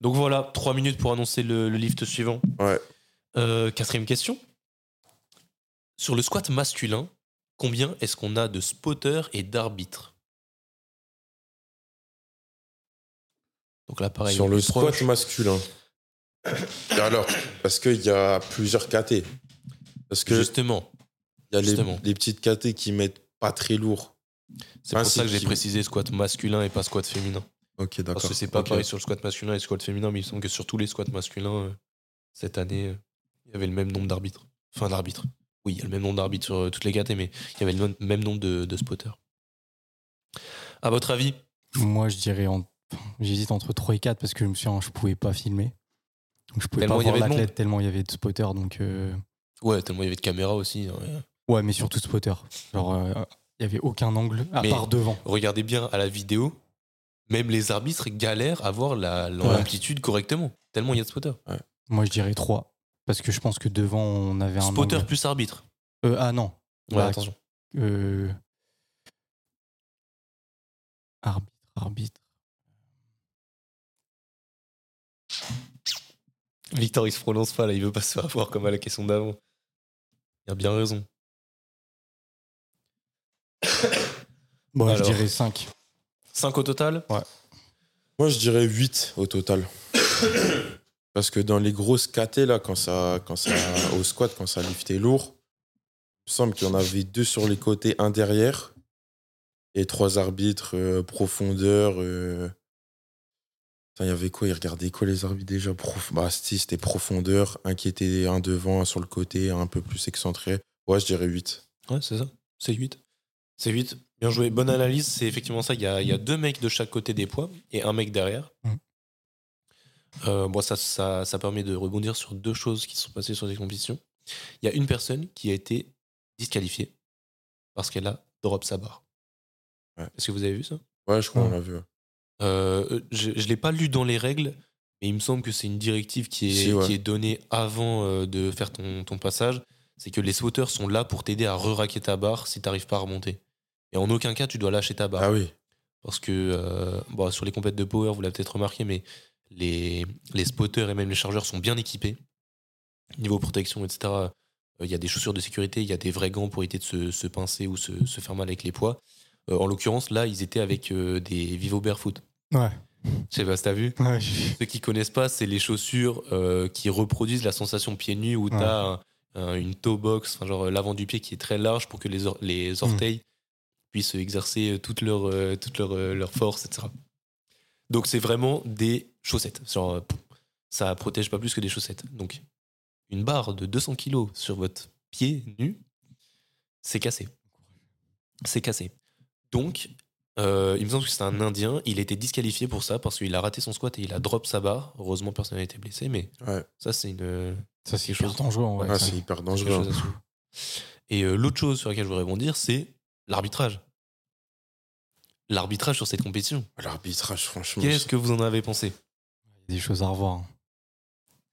Donc voilà, trois minutes pour annoncer le, le lift suivant. Ouais. Euh, quatrième question. Sur le squat masculin, combien est-ce qu'on a de spotters et d'arbitres? Donc là, pareil. Sur on le squat proche. masculin. Alors, parce qu'il y a plusieurs KT. Parce que Justement, il y a les, justement. les petites KT qui mettent pas très lourd. c'est pour ça c'est que j'ai qui- précisé squat masculin et pas squat féminin. Ok, d'accord. Parce que c'est pas pareil sur le squat masculin et le squat féminin, mais il me semble que sur tous les squats masculins, euh, cette année, euh, il y avait le même nombre d'arbitres. Enfin, d'arbitres. Oui, il y a le même nombre d'arbitres sur euh, toutes les KT, mais il y avait le même- même nombre de, de spotters. À votre avis? Moi, je dirais. En... J'hésite entre 3 et 4 parce que je me souviens, je pouvais pas filmer. Donc, je pouvais Tellement pas il y voir avait de l'athlète tellement il y avait de spotters. Donc, euh, Ouais, tellement il y avait de caméras aussi. hein. ouais, mais surtout spotters. Genre, euh, il y avait aucun angle à Mais- part devant. Regardez bien à la vidéo, même les arbitres galèrent à voir la- l'amplitude correctement. Tellement il y a de spotters. Moi, je dirais 3. Parce que je pense que devant, on avait un. Spotter angle. plus arbitre. Euh, ah non. Ouais, Bah, attention. Euh, Arbitre, arbitre. Victor, il se prononce pas là, il veut pas se faire avoir comme à la question d'avant. Il a bien raison. Bon, je Alors. dirais 5. 5 au total? Moi, je dirais 8 au total. Parce que dans les grosses KT, là, quand ça, quand ça, au squat, quand ça liftait lourd, il me semble qu'il y en avait deux sur les côtés, un derrière, et trois arbitres, euh, profondeur. euh. Il y avait quoi? Ils regardaient quoi les arbitres déjà? Prof... Bah, si, c'était profondeur, un qui était un devant, un sur le côté, un peu plus excentré. Ouais, je dirais 8. Ouais, c'est ça. C'est 8. C'est 8. Bien joué. Bonne analyse. C'est effectivement ça. Il y a, il y a deux mecs de chaque côté des poids et un mec derrière. Mm. Euh, bon, ça, ça, ça permet de rebondir sur deux choses qui se sont passées sur des compétitions. Il y a une personne qui a été disqualifiée parce qu'elle a drop sa barre. Ouais. Est-ce que vous avez vu ça? Ouais, je crois Ouais. qu'on l'a vu. Euh, Je ne l'ai pas lu dans les règles, mais il me semble que c'est une directive qui est, Si, ouais. qui est donnée avant euh, de faire ton, ton passage. C'est que les sauteurs sont là pour t'aider à re-raquer ta barre si t'arrives pas à remonter. Et en aucun cas, tu dois lâcher ta barre. Ah oui. Parce que euh, bon, sur les compètes de power, vous l'avez peut-être remarqué, mais les, les spotters et même les chargeurs sont bien équipés. Niveau protection, etc. Il y a des chaussures de sécurité, il y a des vrais gants pour éviter de se, se pincer ou se, se faire mal avec les poids. Euh, en l'occurrence, là, ils étaient avec euh, des Vivo Barefoot. Ouais. Je sais pas si t'as vu. Ouais, Ceux qui connaissent pas, c'est les chaussures euh, qui reproduisent la sensation pieds nus où Ouais. t'as un- un- une toe box, enfin, genre euh, l'avant du pied qui est très large pour que les, or- les orteils puissent exercer euh, toute leur, euh, toute leur, euh, leur force, etc. Donc c'est vraiment des chaussettes. Genre, ça protège pas plus que des chaussettes. Donc une barre de 200 kilos sur votre pied nu, c'est cassé. C'est cassé. Donc, euh, il me semble que c'est un Indien. Il a été disqualifié pour ça parce qu'il a raté son squat et il a drop sa barre. Heureusement, personne n'a été blessé, mais Ouais, ça, c'est une. Ça, c'est hyper chose- dangereux en vrai. Ouais, ça. c'est hyper dangereux. Et euh, l'autre chose sur laquelle je voudrais rebondir, c'est l'arbitrage. L'arbitrage sur cette compétition. L'arbitrage, franchement. Qu'est-ce que vous en avez pensé? Il y a des choses à revoir. hein.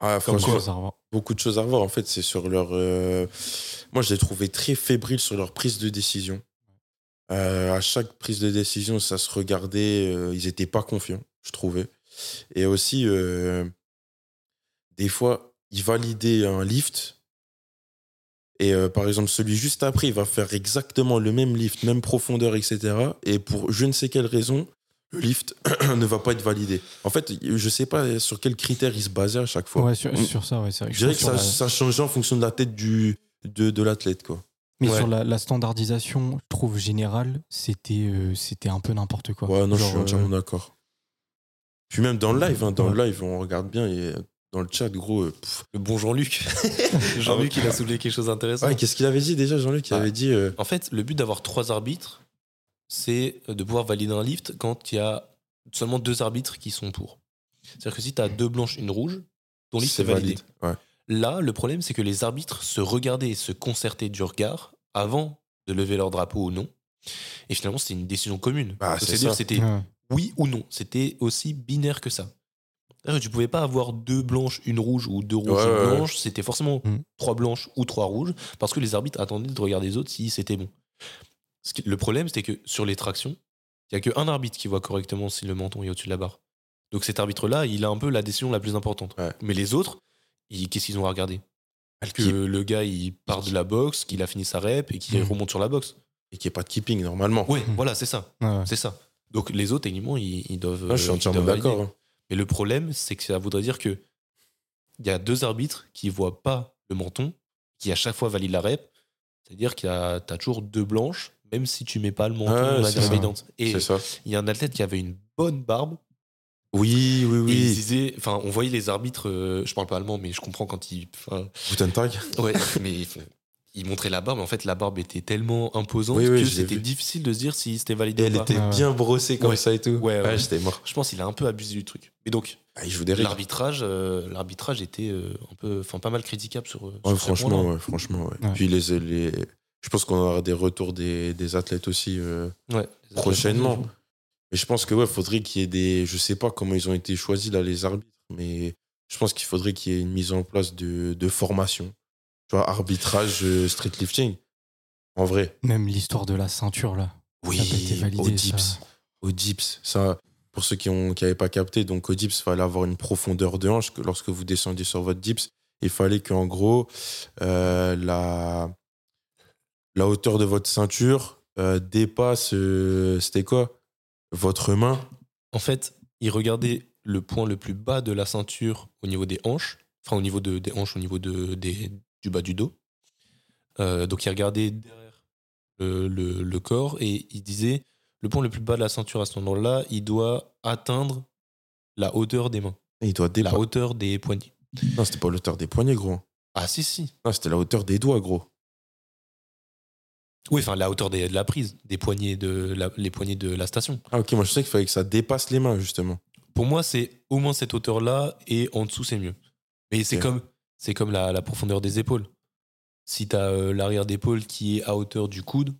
Ah, franchement, choses à revoir. beaucoup de choses à revoir. En fait, c'est sur leur. euh, Moi, je les trouvais très fébriles sur leur prise de décision. Euh, à chaque prise de décision, ça se regardait. euh, ils n'étaient pas confiants, je trouvais. Et aussi, euh, des fois, ils validaient un lift. Et euh, par exemple, celui juste après, il va faire exactement le même lift, même profondeur, etc. Et pour je ne sais quelle raison, le lift ne va pas être validé. En fait, je sais pas sur quels critères ils se basaient à chaque fois. Ouais, sur, sur ça, ouais, c'est vrai. Je dirais que ça, la- ça changeait en fonction de la tête du, de, de l'athlète, quoi. Mais Ouais. sur la, la standardisation, je trouve générale, c'était euh, c'était un peu n'importe quoi. Ouais, non, je suis entièrement euh, d'accord. Puis même dans le live, hein, dans Ouais. le live, on regarde bien et dans le chat, gros. euh, pff. Le bon Jean-Luc. Jean-Luc, il a soulevé quelque chose d'intéressant. Ouais, qu'est-ce qu'il avait dit déjà, Jean-Luc? Il Ouais. avait dit. euh, En fait, le but d'avoir trois arbitres, c'est de pouvoir valider un lift quand il y a seulement deux arbitres qui sont pour. C'est-à-dire que si tu as deux blanches, une rouge, ton lift est validé. Ouais. Là, le problème, c'est que les arbitres se regardaient et se concertaient du regard avant de lever leur drapeau ou non. Et finalement, c'était une décision commune. Bah, C'est-à-dire ça. c'était ouais. oui ou non. C'était aussi binaire que ça. Tu pouvais pas avoir deux blanches, une rouge ou deux rouges, Ouais, une ouais, ouais. blanche. C'était forcément Mm. trois blanches ou trois rouges parce que les arbitres attendaient de regarder les autres si c'était bon. Le problème, c'était que sur les tractions, il y a qu'un arbitre qui voit correctement si le menton est au-dessus de la barre. Donc cet arbitre-là, il a un peu la décision la plus importante. Ouais. Mais les autres, qu'est-ce qu'ils ont à regarder? Que le gars, il part de la boxe, qu'il a fini sa rep et qu'il Mm. remonte sur la boxe. Et qu'il n'y ait pas de keeping, normalement. Ouais, Mm. voilà, c'est ça. Ouais. C'est ça. Donc les autres, techniquement, ils, ils doivent. Ouais, je suis euh, entièrement d'accord. hein. Mais le problème, c'est que ça voudrait dire que il y a deux arbitres qui voient pas le menton, qui à chaque fois valident la rep. C'est-à-dire qu'il y a t'as toujours deux blanches, même si tu mets pas le menton ça. évidente. Et il y a un athlète qui avait une bonne barbe. Oui, oui, Et il oui. disait, enfin, on voyait les arbitres. euh, je parle pas allemand, mais je comprends quand ils. Guten Tag. Ouais, mais il montrait la barbe. Mais en fait, la barbe était tellement imposante Oui, oui, que c'était difficile de se dire si c'était Et validé elle ou pas. était ouais. bien brossée comme Ouais. ça et tout. Ouais, ouais. j'étais mort. Je pense qu'il a un peu abusé du truc. Et donc, Ah. L'arbitrage, euh, l'arbitrage était euh, un peu, enfin pas mal critiquable sur. euh, Ouais, sur franchement, ouais, franchement, ouais. Ouais. Puis les, les, je pense qu'on aura des retours des, des athlètes aussi euh, Ouais. Mais je pense que ouais, faudrait qu'il y ait des, je sais pas comment ils ont été choisis là les arbitres, mais je pense qu'il faudrait qu'il y ait une mise en place de, de formation. Tu vois, arbitrage, euh, street lifting. En vrai. Même l'histoire de la ceinture, là. Oui, Ça a pas été validé, au dips. ça. Au dips. Ça, pour ceux qui n'avaient qui pas capté, donc au dips, il fallait avoir une profondeur de hanche. Que lorsque vous descendiez sur votre dips, il fallait qu'en gros, euh, la, la hauteur de votre ceinture euh, dépasse, euh, c'était quoi? Votre main. En fait, il regardait le point le plus bas de la ceinture au niveau des hanches, enfin au niveau de, des hanches, au niveau de, des, du bas du dos. Euh, donc il regardait derrière le, le- le corps et il disait le point le plus bas de la ceinture à cet endroit-là, il doit atteindre la hauteur des mains, Il doit la hauteur des poignets. Non, c'était pas la hauteur des poignets, gros. Ah si si. Non, c'était la hauteur des doigts, gros. Oui, enfin la hauteur des- de la prise, des poignets de la, les poignets de la station. Ah, ok, moi je sais qu'il fallait que ça dépasse les mains, justement. Pour moi, c'est au moins cette hauteur-là et en dessous, c'est mieux. Mais c'est comme, c'est comme la, la profondeur des épaules. Si tu as l'arrière d'épaule qui est à hauteur du coude,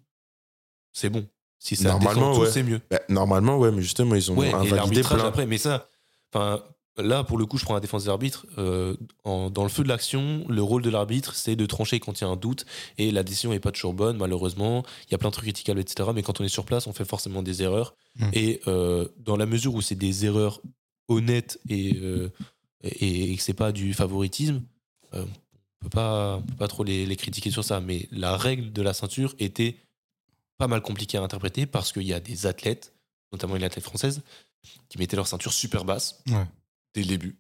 c'est bon. Si ça descend en Normalement, ouais. c'est mieux. Bah, normalement, ouais, mais justement, ils ont Ouais, invalidé plein. après, mais ça, enfin, là, pour le coup, je prends la défense des arbitres. Euh, en- dans le feu de l'action, le rôle de l'arbitre, c'est de trancher quand il y a un doute. Et la décision n'est pas toujours bonne, malheureusement. Il y a plein de trucs critiquables, etc. Mais quand on est sur place, on fait forcément des erreurs. Mm. Et euh, dans la mesure où c'est des erreurs honnêtes et, euh, et, et que c'est pas du favoritisme, euh, on peut pas, on peut pas trop les, les critiquer sur ça. Mais la règle de la ceinture était pas mal compliquée à interpréter parce qu'il y a des athlètes, notamment une athlète française, qui mettaient leur ceinture super basse Ouais. Dès le début.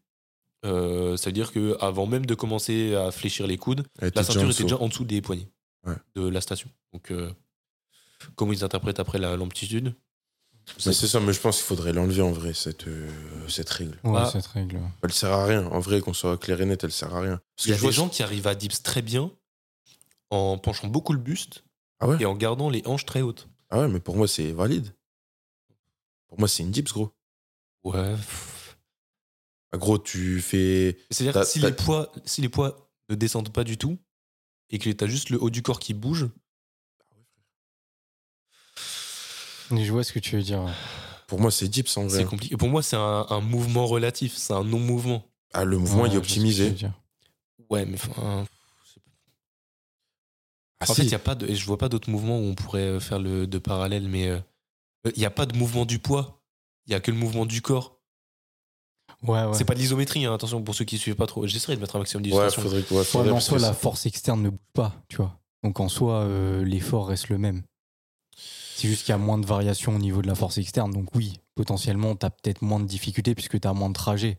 Euh, ça veut dire que avant même de commencer à fléchir les coudes, Elle était la déjà ceinture en était dessous. déjà en dessous des poignets Ouais. de la station. Donc, euh, comment ils interprètent après la l'amplitude Mais c'est ça, mais je pense qu'il faudrait l'enlever en vrai, cette, euh, cette règle. Ouais, Bah, cette règle. Elle sert à rien. En vrai, qu'on soit clair et net, elle sert à rien. Parce Il y a que je des vois- gens qui arrivent à dips très bien en penchant beaucoup le buste Ah ouais? et en gardant les hanches très hautes. Ah ouais, mais pour moi, c'est valide. Pour moi, c'est une dips, gros. Ouais. Ah, gros, tu fais. C'est-à-dire T'as- que si t'as- les, poids, si les poids ne descendent pas du tout et que tu as juste le haut du corps qui bouge, Mais je vois ce que tu veux dire. Pour moi, c'est dips en vrai. c'est compliqué. Pour moi, c'est un, un mouvement relatif, c'est un non-mouvement. Ah, le mouvement, Ouais, il est optimisé. Ouais, mais enfin, Ah, en si. fait, il y a pas de, je vois pas d'autres mouvements où on pourrait faire le de parallèle, mais euh, il n'y a pas de mouvement du poids. Il y a que le mouvement du corps. Ouais, ouais. C'est pas de l'isométrie, hein, attention pour ceux qui suivent pas trop. J'essaierai de mettre un maximum Ouais, d'illustration. faudrait, ouais, faudrait en soi, la force externe ne bouge pas, tu vois. Donc en soi, euh, l'effort reste le même. C'est juste qu'il y a moins de variations au niveau de la force externe. Donc oui, potentiellement, tu as peut-être moins de difficultés puisque tu as moins de trajet.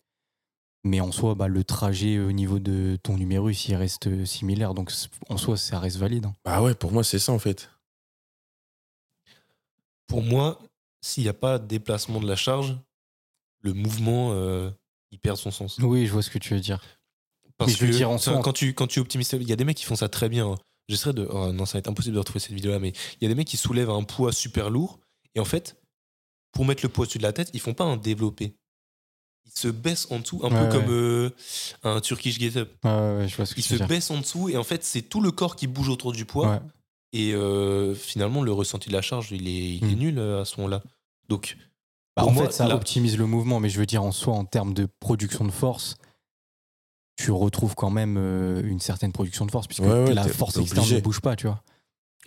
Mais en soi, bah, le trajet au niveau de ton numérus, il reste euh, similaire. Donc en soi, ça reste valide. hein. Bah ouais, pour moi, c'est ça en fait. Pour moi, s'il n'y a pas de déplacement de la charge, le mouvement, euh, il perd son sens. Oui, je vois ce que tu veux dire. Parce Mais je veux dire, en quand tu quand tu optimises, il y a des mecs qui font ça très bien. hein. J'essaierai de. oh non, ça va être impossible de retrouver cette vidéo-là, mais il y a des mecs qui soulèvent un poids super lourd et en fait, pour mettre le poids au-dessus de la tête, ils font pas un développé. Ils se baissent en dessous, un Ouais, peu ouais. comme euh, un Turkish get up. Ouais, ouais, ouais, je vois ce que Ils se baissent en dessous et en fait, c'est tout le corps qui bouge autour du poids. Et euh, finalement, le ressenti de la charge, il est, il est Mm. nul euh, à ce moment-là. Donc, Bah, en moi, fait, ça là- optimise le mouvement, mais je veux dire, en soi, en termes de production de force, tu retrouves quand même euh, une certaine production de force, puisque Ouais, ouais, la force externe obligé. ne bouge pas, tu vois.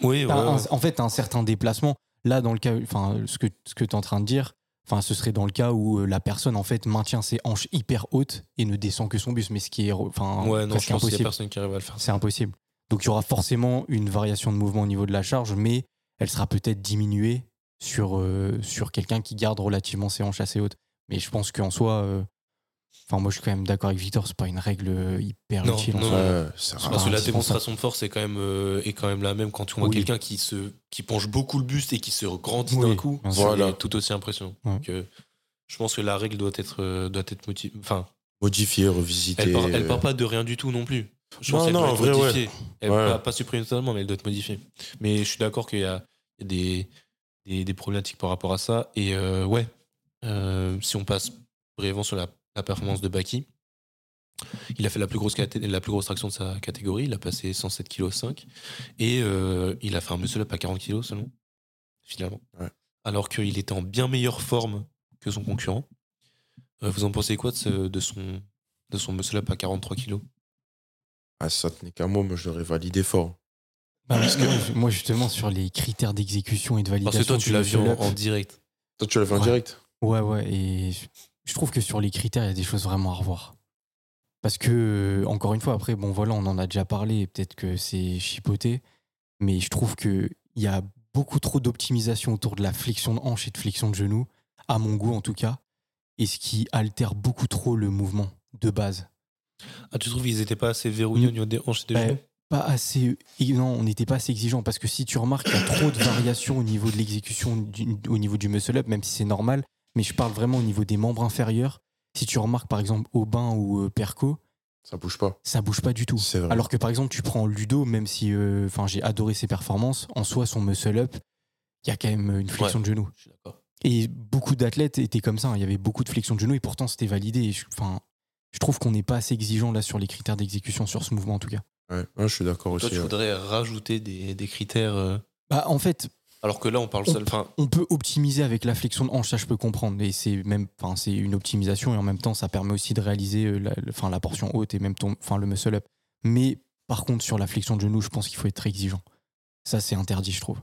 oui, ouais, un- en fait, un certain déplacement. Là, dans le cas, enfin, ce que, ce que tu es en train de dire, enfin, ce serait dans le cas où euh, la personne, en fait, maintient ses hanches hyper hautes et ne descend que son buste, mais ce qui est enfin, Ouais, non, presque je pense qu'il y a impossible. personne qui arrive à le faire. C'est impossible. Donc, il y aura forcément une variation de mouvement au niveau de la charge, mais elle sera peut-être diminuée sur, euh, sur quelqu'un qui garde relativement ses hanches assez hautes. Mais je pense qu'en soi, euh, enfin, moi, je suis quand même d'accord avec Victor, c'est pas une règle euh, hyper Non, utile en soi. Ah, Parce que la c'est démonstration de force est quand même, euh, est quand même la même quand voit Oui. quelqu'un qui, se, qui penche beaucoup le buste et qui se grandit Oui, d'un coup. Voilà. tout aussi impressionnant. Ouais. Donc, je pense que la règle doit être, doit être motivée. Enfin, Modifier, revisiter. elle part, elle part pas de rien du tout non plus. Je Non, pense qu'elle non, doit en être vrai, ouais. modifiée. Elle Ouais. va pas supprimée totalement, mais elle doit être modifiée. Mais je suis d'accord qu'il y a des, des, des problématiques par rapport à ça. Et euh, ouais, euh, si on passe brièvement sur la, la performance de Baki, il a fait la plus grosse, la plus grosse traction de sa catégorie. Il a passé 107 kg 5 et euh, il a fait un muscle up à 40 kg seulement, finalement. Ouais. Alors qu'il était en bien meilleure forme que son concurrent. Vous en pensez quoi de, ce- de son, de son muscle up à 43 kg Ah, ça tenait qu'à moi, moi, je l'aurais validé fort. Bah, moi, moi, justement, sur les critères d'exécution et de validation. Parce que toi, tu l'as vu en, direct. Toi, tu l'as fait en Ouais. direct Ouais, ouais, et je- trouve que sur les critères, il y a des choses vraiment à revoir. Parce que, encore une fois, après, bon, voilà, on en a déjà parlé, et peut-être que c'est chipoté, mais je trouve qu'il y a beaucoup trop d'optimisation autour de la flexion de hanche et de flexion de genou, à mon goût en tout cas, et ce qui altère beaucoup trop le mouvement de base. Ah, tu trouves qu'ils étaient pas assez verrouillés au niveau des hanches et des Ouais. genoux? Pas assez. Non, on n'était pas assez exigeant parce que si tu remarques, il y a trop de variations au niveau de l'exécution, au niveau du muscle-up, même si c'est normal, mais je parle vraiment au niveau des membres inférieurs. Si tu remarques par exemple Aubin ou euh, Perco, Ça bouge pas. ça bouge pas du tout. C'est vrai. Alors que par exemple, tu prends Ludo, même si euh, enfin j'ai adoré ses performances, en soi, son muscle-up, il y a quand même une flexion de genou. Je suis d'accord. Et beaucoup d'athlètes étaient comme ça. hein. Il y avait beaucoup de flexion de genou et pourtant c'était validé. Enfin, je trouve qu'on n'est pas assez exigeant là sur les critères d'exécution sur ce mouvement en tout cas. Ouais, ouais, je suis d'accord Toi, aussi. tu ouais. voudrais rajouter des, des critères. euh, Bah, en fait, Alors que là, on parle On- seul. Enfin, On peut optimiser avec la flexion de hanche, ça je peux comprendre. Et c'est même, enfin, c'est une optimisation et en même temps, ça permet aussi de réaliser euh, la, le- enfin, la portion haute et même ton, enfin, le muscle up. Mais par contre, sur la flexion de genou, je pense qu'il faut être très exigeant. Ça, c'est interdit, je trouve.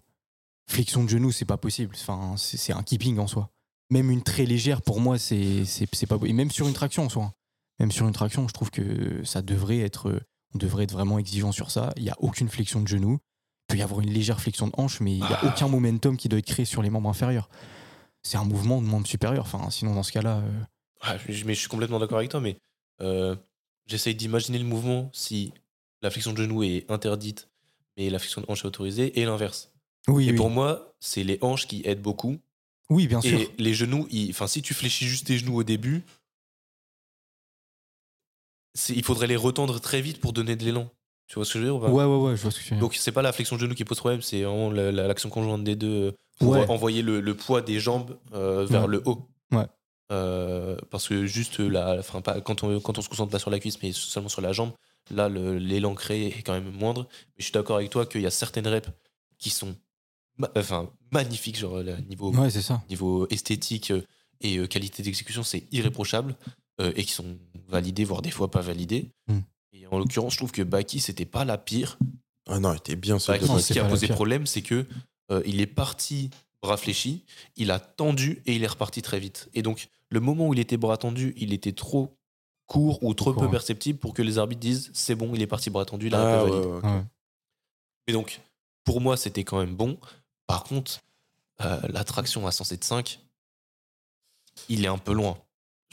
Flexion de genou, c'est pas possible. Enfin, c'est c'est un keeping en soi. Même une très légère, pour moi, c'est c'est c'est pas. Et même sur une traction en soi. hein. Même sur une traction, je trouve que ça devrait être. euh, On devrait être vraiment exigeant sur ça. Il n'y a aucune flexion de genou. Il peut y avoir une légère flexion de hanche, mais il n'y a Ah. aucun momentum qui doit être créé sur les membres inférieurs. C'est un mouvement de membre supérieur. Enfin, sinon, dans ce cas-là. euh, ah, je, mais je suis complètement d'accord avec toi, mais euh, j'essaye d'imaginer le mouvement si la flexion de genou est interdite, mais la flexion de hanche est autorisée, et l'inverse. Oui, Et oui. pour moi, c'est les hanches qui aident beaucoup. oui, bien sûr. Et les genoux, enfin, si tu fléchis juste tes genoux au début, il faudrait les retendre très vite pour donner de l'élan. Tu vois ce que je veux dire ou pas? Ouais, ouais, ouais, je vois ce que tu veux dire. Donc c'est pas la flexion de genou qui pose problème, c'est vraiment la- la- l'action conjointe des deux euh, pour Ouais. envoyer le, le poids des jambes euh, vers Ouais. le haut. Ouais. Euh, parce que juste enfin pas quand on quand on se concentre pas sur la cuisse mais seulement sur la jambe, là l'élan créé est quand même moindre. Mais je suis d'accord avec toi qu'il y a certaines reps qui sont ma- enfin magnifiques genre niveau Ouais, ça. niveau esthétique et euh, qualité d'exécution, c'est irréprochable euh, et qui sont validés, voire des fois pas validés. Hmm. Et en l'occurrence, je trouve que Baki, c'était pas la pire. Ah non, il était bien ce Baki, ce qui a posé problème, c'est que euh, il est parti bras fléchis, il a tendu et il est reparti très vite. Et donc, le moment où il était bras tendu, il était trop court ou trop Court, peu perceptible pour que les arbitres disent c'est bon, il est parti bras tendu, la Ah, rep est ouais, valide. ouais, ok. Ouais. Mais donc, pour moi, c'était quand même bon. Par contre, euh, la traction à 107.5, il est un peu loin.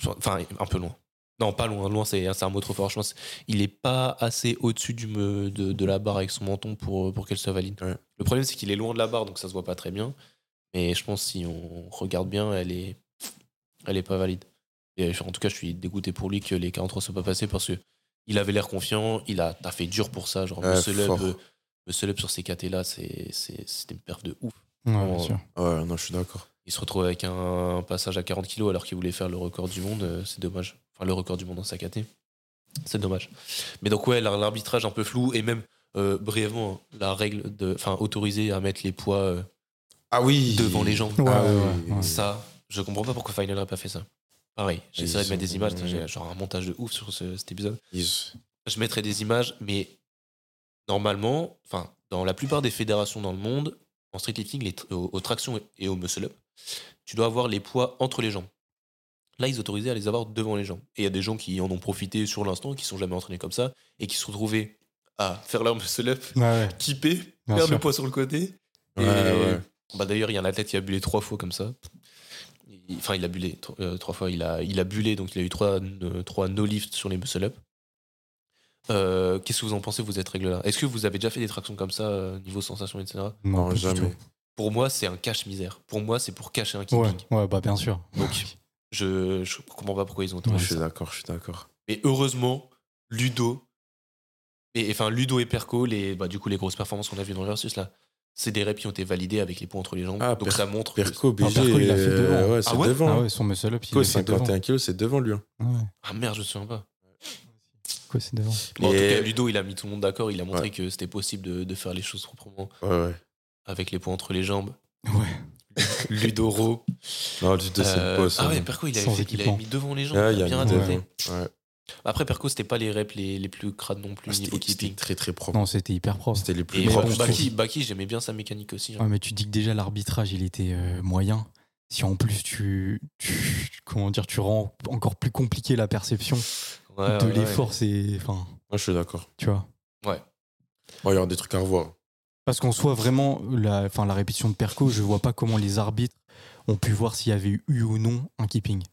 Enfin, un peu loin. Non, pas loin. Loin, c'est un mot trop fort. Je pense il est pas assez au-dessus du me- de, de la barre avec son menton pour, pour qu'elle soit valide. Ouais. Le problème, c'est qu'il est loin de la barre, donc ça se voit pas très bien. Mais je pense si on regarde bien, elle est, elle est pas valide. Et en tout cas, je suis dégoûté pour lui que les 43 soient pas passés parce que il avait l'air confiant, il a t'as fait dur pour ça. Genre, Ouais, muscle up sur ces KT là, c'est- c'est- c'était une perf de ouf. Ouais, bien sûr. Ouais, non, je suis d'accord. Il se retrouve avec un passage à 40 kilos alors qu'il voulait faire le record du monde, euh, c'est dommage. Enfin, le record du monde dans sa KT. C'est dommage. Mais donc, ouais, l'ar- l'arbitrage un peu flou et même euh, brièvement, hein, la règle de. Enfin, autoriser à mettre les poids euh, Ah oui devant les jambes. Ouais, Ah ouais, oui. ouais, ouais. Ça, je comprends pas pourquoi Final n'a pas fait ça. Pareil, j'essaierai de mettre des images, j'ai genre un montage de ouf sur ce- cet épisode. Ils- Je mettrai des images, mais normalement, enfin, dans la plupart des fédérations dans le monde, en streetlifting, les tr- aux, aux tractions et au muscle up, tu dois avoir les poids entre les jambes. Là, ils autorisaient à les avoir devant les jambes. Et il y a des gens qui en ont profité sur l'instant, qui sont jamais entraînés comme ça, et qui se retrouvaient à faire leur muscle up, Ouais, ouais. kipper, Bien perdre sûr. le poids sur le côté. Ouais, Et- ouais. Bah, D'ailleurs, il y a un athlète qui a bullé trois fois comme ça. Enfin, il a bullé tro- euh, trois fois. Il a, il a bullé, donc il a eu trois, euh, trois no-lift sur les muscle-up. Euh, Qu'est-ce que vous en pensez, vous, cette règle-là? Est-ce que vous avez déjà fait des tractions comme ça, euh, niveau sensation, etc. Non, jamais. Pour moi, c'est un cache-misère. Pour moi, c'est pour cacher un Ouais, keeping. ouais, bah bien sûr. Donc, je, je comprends pas pourquoi ils ont Je autorisé suis d'accord, je suis d'accord. Mais heureusement, Ludo, et, enfin Ludo et Perco, les, bah, du coup les grosses performances qu'on a vues dans le versus là, c'est des reps qui ont été validés avec les points entre les jambes. Ah, donc Per- ça montre. que- Perco, BG, Perco, il l'a fait euh, devant. ouais, c'est Ah ouais devant. Ah ouais, son muscle up, il devant. 51 kilos, c'est devant lui. hein. Ouais, Ah merde, je me souviens pas. quoi, c'est devant. Bon, en tout cas, Ludo, il a mis tout le monde d'accord. Il a montré Ouais. que c'était possible de, de faire les choses proprement Ouais, ouais. Avec les points entre les jambes. Ouais. Ludoro. Non, du tout, c'est Euh, le boss. ah hein. ouais, Perco, il avait, fait- il avait mis devant les jambes. Ah, il a a bien adapté. Ouais. Après, Perco, c'était pas les reps les, les plus crades non plus Ah, niveau C'était très très propre. Non, c'était hyper propre. C'était les plus Et propres. bon. Baki, Baki j'aimais bien sa mécanique aussi. hein. Ouais, mais tu dis que déjà l'arbitrage, il était euh, moyen. Si en plus tu, tu- comment dire, tu rends encore plus compliqué la perception Ouais, de ouais, ouais. l'effort, c'est, enfin, Moi, je suis d'accord. tu vois. Ouais, il y aura des trucs à revoir. Parce qu'en soit vraiment la, enfin, la répétition de Perco, je vois pas comment les arbitres ont pu voir s'il y avait eu ou non un keeping.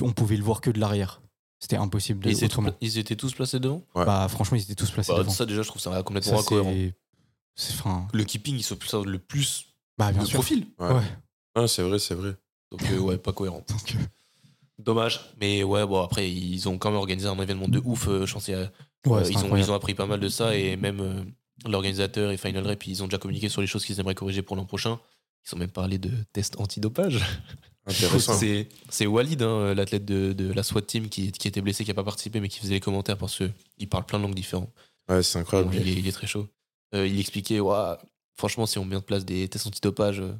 On pouvait le voir que de l'arrière. C'était impossible de Et ils étaient, ils étaient tous placés devant? Ouais. Bah franchement, ils étaient tous placés Bah, devant. Ça, déjà, je trouve ça complètement incohérent. Le keeping, il se place le plus bah bien sûr. profil. Ouais. Ouais. Ah, c'est vrai, c'est vrai. Donc, euh, ouais, pas cohérent. Donc, euh, Dommage. Mais ouais, bon, après, ils ont quand même organisé un événement de ouf. euh, je pense ouais, Euh, ils, ont, ils ont appris pas mal de ça et même euh, l'organisateur et Final Rep, ils ont déjà communiqué sur les choses qu'ils aimeraient corriger pour l'an prochain. Ils ont même parlé de tests antidopage. C'est Walid, hein, l'athlète de, de la SWAT team qui, qui était blessé, qui n'a pas participé, mais qui faisait les commentaires parce qu'il parle plein de langues différentes. Ouais, c'est incroyable. il, est, il est très chaud. Euh, il expliquait, Ouah, franchement, si on met en place des tests antidopage, euh,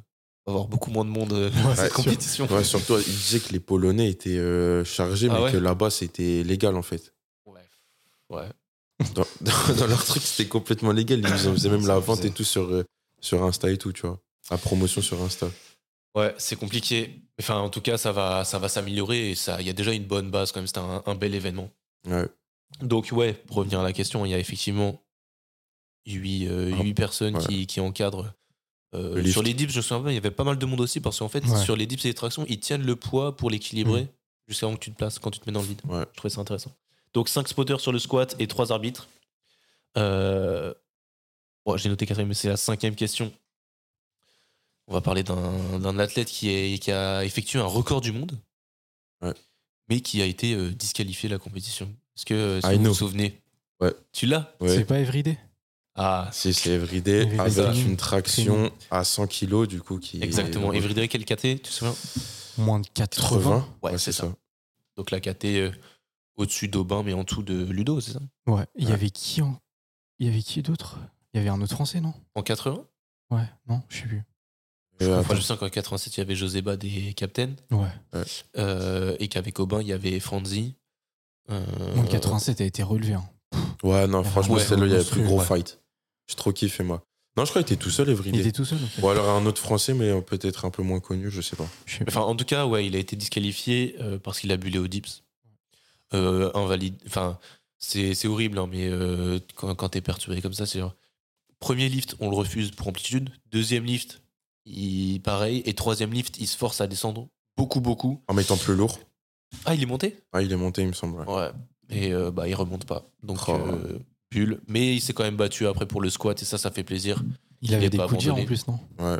on va avoir beaucoup moins de monde euh, dans Ouais, cette sur- compétition. Ouais, surtout, il disait que les Polonais étaient euh, chargés, Ah mais ouais que là-bas, c'était légal en fait. Ouais. Ouais. Dans, dans- dans leur truc, c'était complètement légal. Ils en faisaient même la vente et tout sur, euh, sur Insta et tout, tu vois. La promotion sur Insta. Ouais, c'est compliqué. Enfin, en tout cas, ça va, ça va s'améliorer et ça, il y a déjà une bonne base quand même. C'était un, un bel événement. Ouais. Donc, ouais, pour revenir à la question, il y a effectivement huit, euh, Ah, huit personnes ouais. qui, qui encadrent. Euh, Le sur les dips, je me souviens il y avait pas mal de monde aussi parce qu'en fait, Ouais. sur les dips et les tractions, ils tiennent le poids pour l'équilibrer jusqu'à avant que tu te places quand tu te mets dans le vide. Ouais. Je trouvais ça intéressant. Donc, 5 spotters sur le squat et 3 arbitres. Euh, bon, J'ai noté quatrième, mais c'est la cinquième question. On va parler d'un d'un athlète qui, est, qui a effectué un record du monde, Ouais. mais qui a été euh, disqualifié de la compétition. Est-ce que si I vous know. vous souvenez? Ouais. Tu l'as? Ouais. C'est pas Everyday Ah, Si, c'est everyday Everyday avec une traction à 100 kilos, du coup, qui. exactement. est- Everyday, quel KT Tu te souviens? Moins de 80. Ouais, c'est ça. Donc la KT euh, au-dessus d'Aubin, mais en dessous de Ludo, c'est ça? Ouais. Il y Ouais. avait qui en... Il y avait qui d'autre? Il y avait un autre français, non? En 80 Ouais, non, je sais plus. Euh, Moi, je sais qu'en 87, il y avait José Bad et Captain. Ouais. Euh, et qu'avec Aubin, il y avait Franzi. Euh, de 87 a été relevé. hein. Ouais, non, franchement, Ouais. celle-là, il y avait plus gros Ouais. fight. J'ai trop kiffé, moi. Non, je crois qu'il était tout seul, Il Everyday. était tout seul. Ou alors un autre français, mais euh, peut-être un peu moins connu, je sais pas. Je sais pas. Enfin, en tout cas, ouais, il a été disqualifié euh, parce qu'il a bu les hauts dips. Euh, invalide. Enfin, c'est c'est horrible, hein, mais euh, quand, quand t'es perturbé comme ça, c'est genre. Premier lift, on le refuse pour amplitude. Deuxième lift, il, pareil. Et troisième lift, il se force à descendre beaucoup, beaucoup. En mettant plus lourd. Ah, il est monté? Ah, il est monté, il me semble. ouais. Ouais. Et euh, bah, il remonte pas. Donc, Oh. euh, pull. Mais il s'est quand même battu après pour le squat et ça, ça fait plaisir. Il il avait des pas coups de en plus, non? Ouais.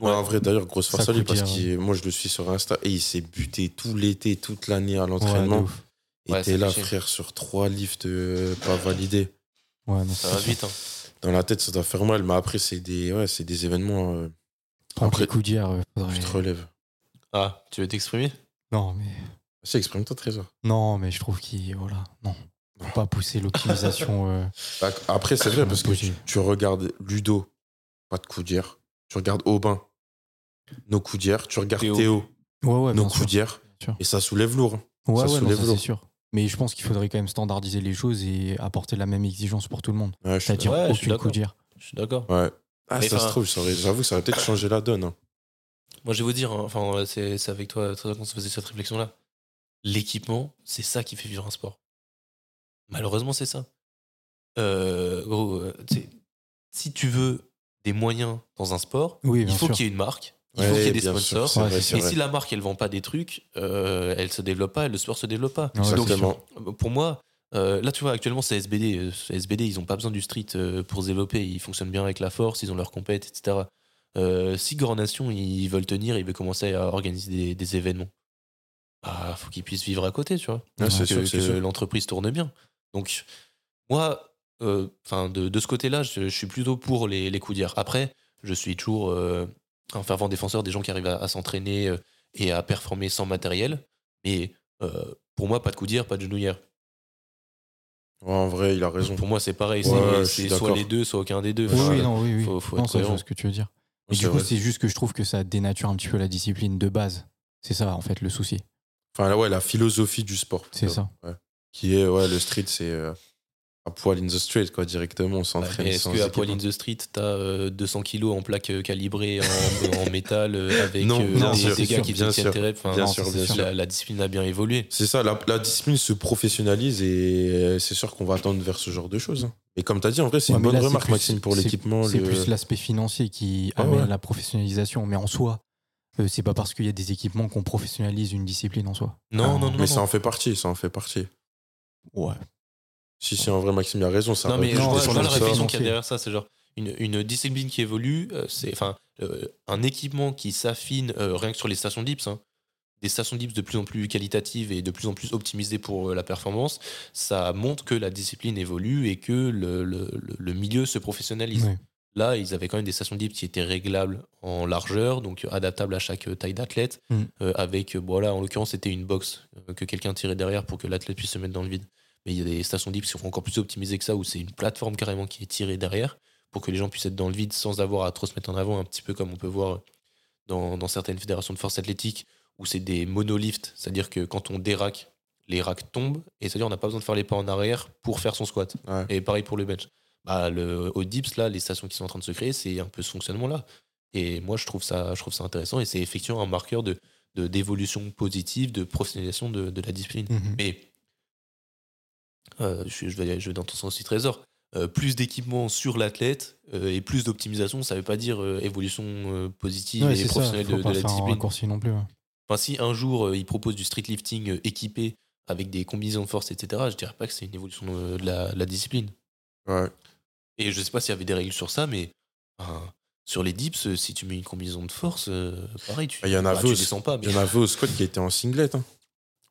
Ouais, en vrai, d'ailleurs, grosse Ça force à lui coûte parce que moi, je le suis sur Insta et il s'est buté tout l'été, toute l'année à l'entraînement. Et Ouais, t'es là, frère, sur trois lifts euh, pas validés. Ouais, non, Ça va vite. Hein. Dans la tête, ça doit faire mal, mais après, c'est des, ouais, c'est des événements. Euh, Après, les coups d'hier, euh, faudrait- Tu te relèves. Ah, tu veux t'exprimer? Non, mais C'est exprime-toi, Trésor. non, mais je trouve qu'il voilà, non, faut pas pousser l'optimisation. euh, Bah, Après, c'est vrai, parce que tu, regardes Ludo, pas de coup d'hier. Tu regardes Aubin, nos coups d'hier. Tu regardes Théo. Théo, Ouais, ouais, nos coups d'hier. Et ça soulève lourd. hein. Ouais, Ça ouais, non, soulève ça, lourd. sûr. Mais je pense qu'il faudrait quand même standardiser les choses et apporter la même exigence pour tout le monde. Ouais, je suis C'est-à-dire Ouais, je suis d'accord. coup d'hier. Je suis d'accord. Ouais. Ah, Mais ça se trouve, j'avoue, ça aurait peut-être changé la donne. hein. Moi, je vais vous dire, hein, enfin, c'est avec toi, très qu'on se faisait cette réflexion-là. L'équipement, c'est ça qui fait vivre un sport. Malheureusement, c'est ça. Euh, gros, euh, si tu veux des moyens dans un sport, Oui, il faut qu'il y ait une marque, il Ouais, faut qu'il y ait des sûr, sponsors. vrai, c'est Et vrai. si la marque, elle vend pas des trucs, euh, elle se développe pas, le sport se développe pas. Ouais, Donc, pour moi, euh, là, tu vois, actuellement, c'est SBD. Euh, SBD, ils ont pas besoin du street euh, pour se développer. Ils fonctionnent bien avec la force, ils ont leur compète, etc. Si Grand Nation, ils veulent tenir, ils veulent commencer à organiser des, des événements. Bah, faut qu'ils puissent vivre à côté, tu vois. Ouais, que sûr, sûr. l'entreprise tourne bien. Donc, moi, enfin, de, de ce côté-là, je, je suis plutôt pour les, les coups d'hier. Après, je suis toujours un fervent défenseur des gens qui arrivent à, à s'entraîner euh, et à performer sans matériel. Mais euh, pour moi, pas de coup d'hier, pas de genou hier. Ouais, en vrai, il a raison. Pour moi, c'est pareil. Ouais, c'est- soit les deux, soit aucun des deux. Oui, Enfin, oui, non, oui, oui. faut- faut non, être ce que tu veux dire. Mais C'est du coup, c'est juste que je trouve que ça dénature un petit peu la discipline de base. C'est ça, en fait, le souci. Enfin, là, ouais, la philosophie du sport. C'est ça. Ouais. Qui est, ouais, le street, c'est euh, à poil in the street, quoi, directement, on s'entraîne. Est-ce qu'à Poil in the Street, t'as euh, 200 kilos en plaques euh, calibrées en, en métal euh, avec Non, euh, bien des, sûr, des gars sûr, qui bien sûr. Bien non, sûr, c'est bien sûr. La, la discipline a bien évolué. C'est ça, la, la discipline se professionnalise et c'est sûr qu'on va attendre vers ce genre de choses. hein. Et comme tu as dit, en vrai, c'est Ouais, une bonne là, remarque, plus- Maxime, pour l'équipement. C'est le- plus l'aspect financier qui Ah amène ouais. la professionnalisation. Mais en soi, euh, c'est pas parce qu'il y a des équipements qu'on professionnalise une discipline en soi. Non, Ah, non, non. Mais non. ça en fait partie, ça en fait partie. Ouais. Si, si, en vrai, Maxime, il a raison. Ça Non, mais je vois, je vois la réflexion qu'il y a derrière ça. C'est genre une, une discipline qui évolue, euh, c'est enfin euh, un équipement qui s'affine euh, rien que sur les stations dips. hein. Des stations dips de plus en plus qualitatives et de plus en plus optimisées pour euh, la performance, ça montre que la discipline évolue et que le, le- milieu se professionnalise. Ouais. Là, ils avaient quand même des stations dips qui étaient réglables en largeur, donc adaptables à chaque taille d'athlète. Mm. euh, avec, euh, bon, là, en l'occurrence, c'était une box que quelqu'un tirait derrière pour que l'athlète puisse se mettre dans le vide. Mais il y a des stations dips qui sont encore plus optimisées que ça, où c'est une plateforme carrément qui est tirée derrière pour que les gens puissent être dans le vide sans avoir à trop se mettre en avant, un petit peu comme on peut voir dans, dans certaines fédérations de force athlétique, où c'est des monolifts, c'est-à-dire que quand on déraque, les racks tombent, et c'est-à-dire on n'a pas besoin de faire les pas en arrière pour faire son squat. Ouais. Et pareil pour le bench. Bah, le, au dips, là, les stations qui sont en train de se créer, c'est un peu ce fonctionnement-là. Et moi, je trouve ça, je trouve ça intéressant, et c'est effectivement un marqueur de de- d'évolution positive, de professionnalisation de, de la discipline. Mhm. Mais euh, je, je vais, je vais dans ton sens aussi, Trésor. Euh, plus d'équipement sur l'athlète euh, et plus d'optimisation, ça veut pas dire euh, évolution euh, positive Ouais, et ça, professionnelle de, la discipline. raccourci non plus. ouais. Enfin, si un jour euh, il propose du street lifting euh, équipé avec des combinaisons de force, etc., je dirais pas que c'est une évolution euh, de la, de la discipline. Ouais. Et je sais pas s'il y avait des règles sur ça, mais sur les dips, euh, si tu mets une combinaison de force, euh, pareil, tu, il y en bah, avait tu aussi- descends pas. mais- Il y en avait au squat qui était en singlet. hein.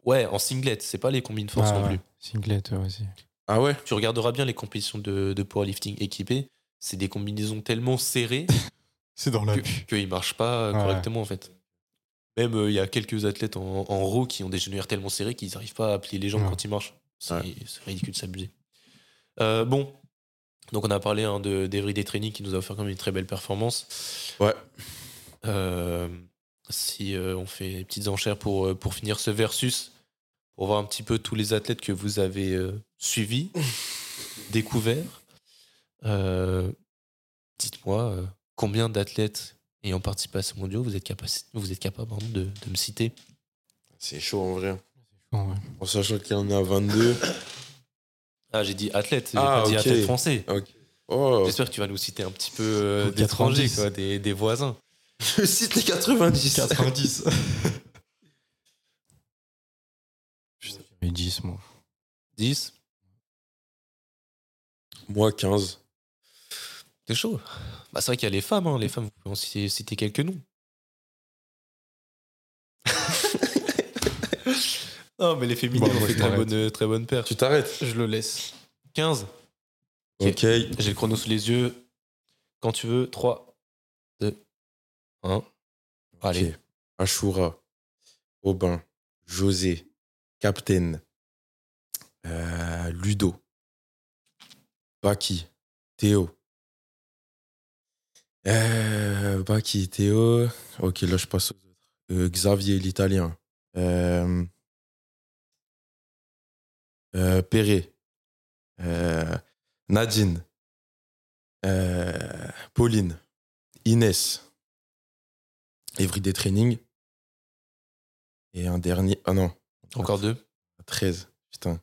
Ouais, en singlet, c'est pas les combines de force Ah, non ouais. plus. Singlet, ouais, aussi. Ah ouais? Tu regarderas bien les compétitions de, de powerlifting équipées, c'est des combinaisons tellement serrées C'est dans la que- qu'ils marchent pas euh, Ouais. correctement en fait. Même euh, il y a quelques athlètes en, en row qui ont des genouillères tellement serrées qu'ils n'arrivent pas à plier les jambes Ouais. quand ils marchent. C'est Ouais. ridicule de s'abuser. Euh, bon, donc on a parlé hein, de d'Everyday Training qui nous a offert quand même une très belle performance. Ouais. Euh, si euh, on fait des petites enchères pour, pour finir ce versus, pour voir un petit peu tous les athlètes que vous avez euh, suivis, découverts, euh, dites-moi euh, combien d'athlètes ayant participé à ce mondiaux vous êtes, vous êtes capable pardon, de, de me citer? C'est chaud en vrai. Ouais. En sachant qu'il y en a 22. Ah, j'ai dit athlète, j'ai Ah, pas dit athlète français. Oh, J'espère que tu vas nous citer un petit peu euh, d'étrangers, 90. quoi, des, des voisins. je cite les 90. 90. J'avais 10, moi. 10 Moi 15. C'est chaud? Bah, c'est vrai qu'il y a les femmes, hein. les femmes, vous pouvez en citer, citer quelques noms. non, mais les féminines Bon, ont fait très bonne, très bonne paire. Tu t'arrêtes Je le laisse. 15. Ok. J'ai le chrono sous les yeux. Quand tu veux, 3, 2, 1. Allez. Ok. Ashura, Aubin, José, Captain, euh, Ludo, Baki, Théo. Euh, Baki, Théo. Ok, là je passe aux autres. Euh, Xavier, l'italien. Euh, Perret. Nadine. Pauline. Inès. Everyday Training. Et un dernier. Ah non. Encore deux. 13. Putain.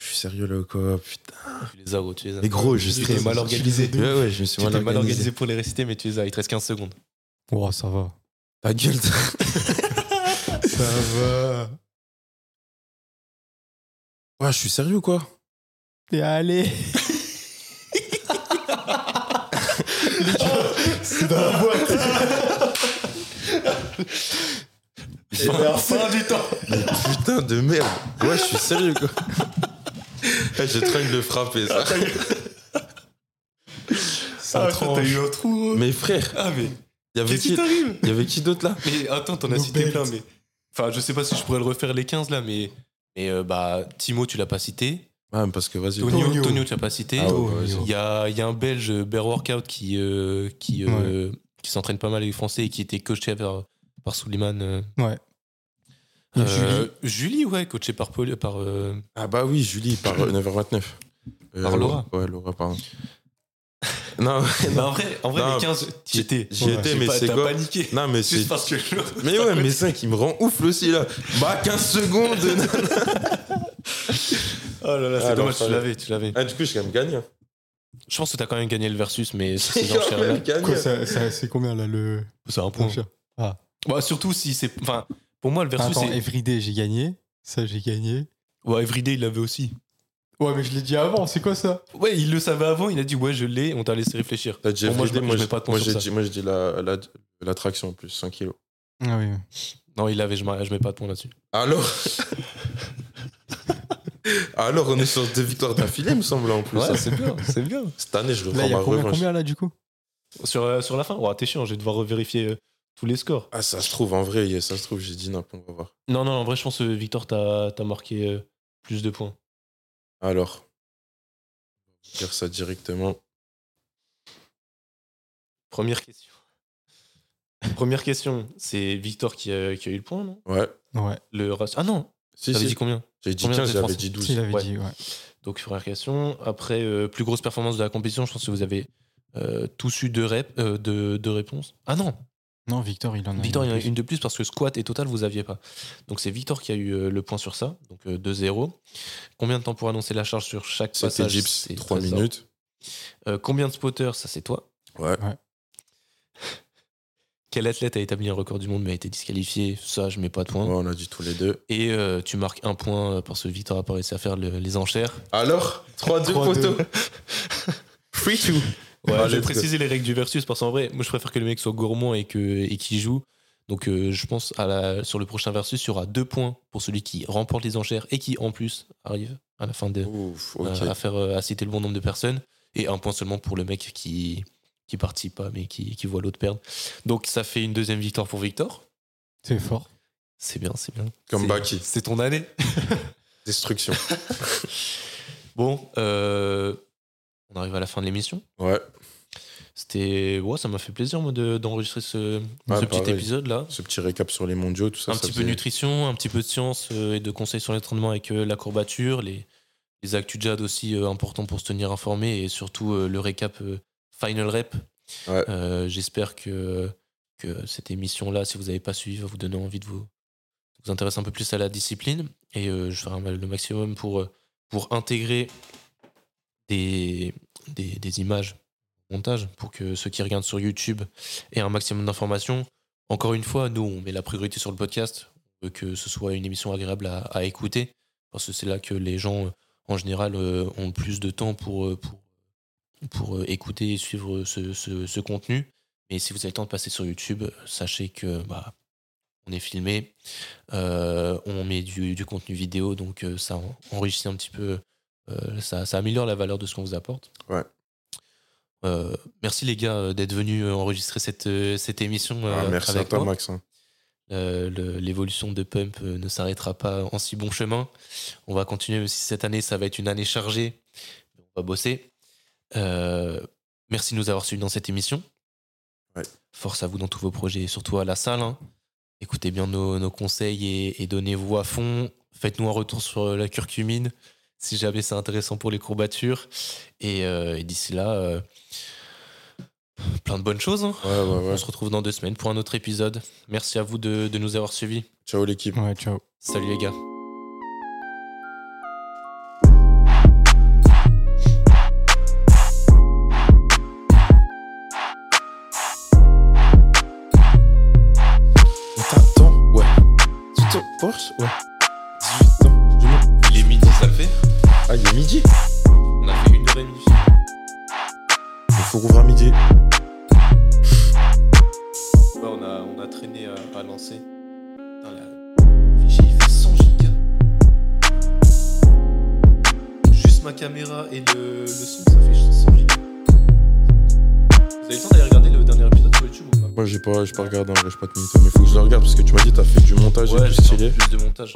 Je suis sérieux là ou quoi Putain. Tu les as, gros, tu les as. Mais gros, je t'es mal organisé. Ouais, ouais, je me suis Tu mal organisé. mal organisé pour les réciter, mais tu les as. Il te reste 15 secondes. Oh, ça va. Ta gueule. Ça va. Ouais, je suis sérieux ou quoi? Et allez C'est dans la boîte fin du temps. Putain de merde. Ouais, je suis sérieux quoi. Eh, J'ai trop envie de le frapper ça. Ça tranche. eu un trou. Mais frère, Ah, mais. il y avait Qu'est-ce qui t'arrive Il y avait qui d'autre là Mais attends, t'en as cité plein, mais. Enfin, je sais pas si je pourrais le refaire les 15 là, mais. Mais euh, bah, Timo, tu l'as pas cité. Ouais, parce que vas-y. Tonio, Tonio. Tonio, tu l'as pas cité. Ah ouais. Il y a, il y a un Belge, Bear Workout, qui, euh, qui, euh, qui s'entraîne pas mal avec les Français et qui était coaché par, par Suleiman. euh. Ouais. Euh, Julie, ouais, coaché par Paul. Par, euh, Ah bah oui, Julie, par euh, 9h29. Euh, Par Laura. Ouais, Laura, pardon. non, non. en vrai, en vrai Non, les 15, t'y j'y- étais. j'y étais, mais pas- c'est quoi paniqué. Non, mais c'est. Juste parce que Mais ouais, mais ça qui me rend ouf aussi là. Bah 15 secondes. Oh là là, c'est Ah, dommage, tu l'avais, tu l'avais. ah, du coup, j'ai quand même gagné. Je pense que t'as quand même gagné le versus, mais c'est c'est combien là le. c'est un point. Ah. Bah, surtout si c'est. Enfin, pour moi, le versus, Attends, c'est. Everyday, j'ai gagné. Ça, j'ai gagné. Ouais, Everyday, il l'avait aussi. Ouais, mais je l'ai dit avant, c'est quoi ça? Ouais, il le savait avant, il a dit ouais, je l'ai, on t'a laissé réfléchir. T'as dit Pour moi, je moi, je pas moi, j'ai dit, moi, j'ai dit la, la, la traction en plus, 5 kilos. Ah oui. Non, il l'avait, je, mets- je mets pas de point là-dessus. Alors Alors, on est sur deux victoires d'affilée, il me semble, en plus. Ouais, c'est bien, c'est bien. Cette année, je Là, reprends il y a ma combien, revanche. combien là du coup? Sur, euh, sur la fin, oh, t'es chiant, je vais devoir revérifier euh, tous les scores. Ah, ça se trouve, en vrai, ça se trouve, j'ai dit n'importe on va voir. Non, non, en vrai, je pense que Victor, t'as as marqué euh, plus de points. Alors, dire ça directement. Première question. Première question, c'est Victor qui a, qui a eu le point, non? Ouais. Ouais. Le Ah non, Si, t'avais si. dit combien? J'ai dit combien 15, de j'avais dit 12. S'il avait Ouais. dit, ouais. Donc première question. Après, euh, plus grosse performance de la compétition, je pense que vous avez euh, tous eu deux, rép- euh, deux, deux réponses. Ah non, Non, Victor, il en a Victor, il y en a une de plus parce que squat et total, vous aviez pas. Donc c'est Victor qui a eu euh, le point sur ça, donc euh, 2-0. Combien de temps pour annoncer la charge sur chaque C'était passage Gips, C'est 3 Trésor. minutes. Euh, combien de spotters Ça, c'est toi. Ouais. Quel athlète a établi un record du monde mais a été disqualifié? Ça, je mets pas de point. Ouais, on a dit tous les deux. Et euh, tu marques un point euh, parce que Victor a pas réussi à faire le- les enchères. Alors? 3-2 3-2. poteau. Free to. Ouais, je vais préciser les règles du versus parce qu'en vrai, moi je préfère que le mec soit gourmand et que et qu'il joue. Donc euh, je pense à la, sur le prochain versus, il y aura deux points pour celui qui remporte les enchères et qui en plus arrive à la fin de Ouf, ok. euh, à faire euh, à citer le bon nombre de personnes et un point seulement pour le mec qui qui participe pas mais qui, qui voit l'autre perdre. Donc ça fait une deuxième victoire pour Victor. C'est fort. C'est bien, c'est bien. Comme Baki. C'est ton année. Destruction. Bon, euh, on arrive à la fin de l'émission. Ouais. C'était, ouais, ça m'a fait plaisir moi de- d'enregistrer ce, Ouais, ce petit pareil. épisode là. Ce petit récap sur les mondiaux, tout ça. un ça petit peu faisait- nutrition, un petit peu de science euh, et de conseils sur l'entraînement avec euh, la courbature, les, les actus jad aussi euh, importants pour se tenir informé et surtout euh, le récap euh, final rep. Ouais. J'espère que, que cette émission là, si vous n'avez pas suivi, va vous donner envie de vous, vous intéresser un peu plus à la discipline et je ferai le maximum pour, pour intégrer des, des, images montage pour que ceux qui regardent sur YouTube aient un maximum d'informations. Encore une fois, nous, on met la priorité sur le podcast. Que ce soit une émission agréable à, écouter parce que c'est là que les gens, en général, euh, ont le plus de temps pour, euh, pour, pour euh, écouter et suivre ce, ce- contenu. Mais si vous avez le temps de passer sur YouTube, sachez que bah, on est filmé, on met du, du contenu vidéo, donc ça en- enrichit un petit peu, ça, ça améliore la valeur de ce qu'on vous apporte. Ouais. Euh, merci les gars euh, d'être venus euh, enregistrer cette, euh, cette émission. Ah, euh, merci à toi, moi. Max. hein. Euh, L'évolution de Pump euh, ne s'arrêtera pas en si bon chemin. On va continuer, même si cette année, ça va être une année chargée. On va bosser. Euh, merci de nous avoir suivis dans cette émission. Ouais. Force à vous dans tous vos projets, et surtout à la salle. hein. Écoutez bien nos, nos conseils et, et donnez-vous à fond. Faites-nous un retour sur la curcumine, si jamais c'est intéressant pour les courbatures. Et, euh, et d'ici là, euh, plein de bonnes choses. hein. Ouais, ouais, ouais. On se retrouve dans deux semaines pour un autre épisode. Merci à vous de, de nous avoir suivis. Ciao, l'équipe. Ouais, ciao. Salut les gars. Ouais. Tu te Porsche Ouais. Ah, il est midi On a fait une heure et demie. Il faut rouvrir à midi. on, a, on a traîné à, à lancer. Putain, la il fait 100 gigas. Juste ma caméra et le, le son, ça fait 100 gigas. Vous avez le temps d'aller regarder le dernier épisode sur YouTube ou pas? Moi, j'ai pas, j'ai pas regardé en vrai, j'ai pas de minutes. Mais faut que je le regarde parce que tu m'as dit, t'as fait du montage et tout j'ai stylé. plus de montage.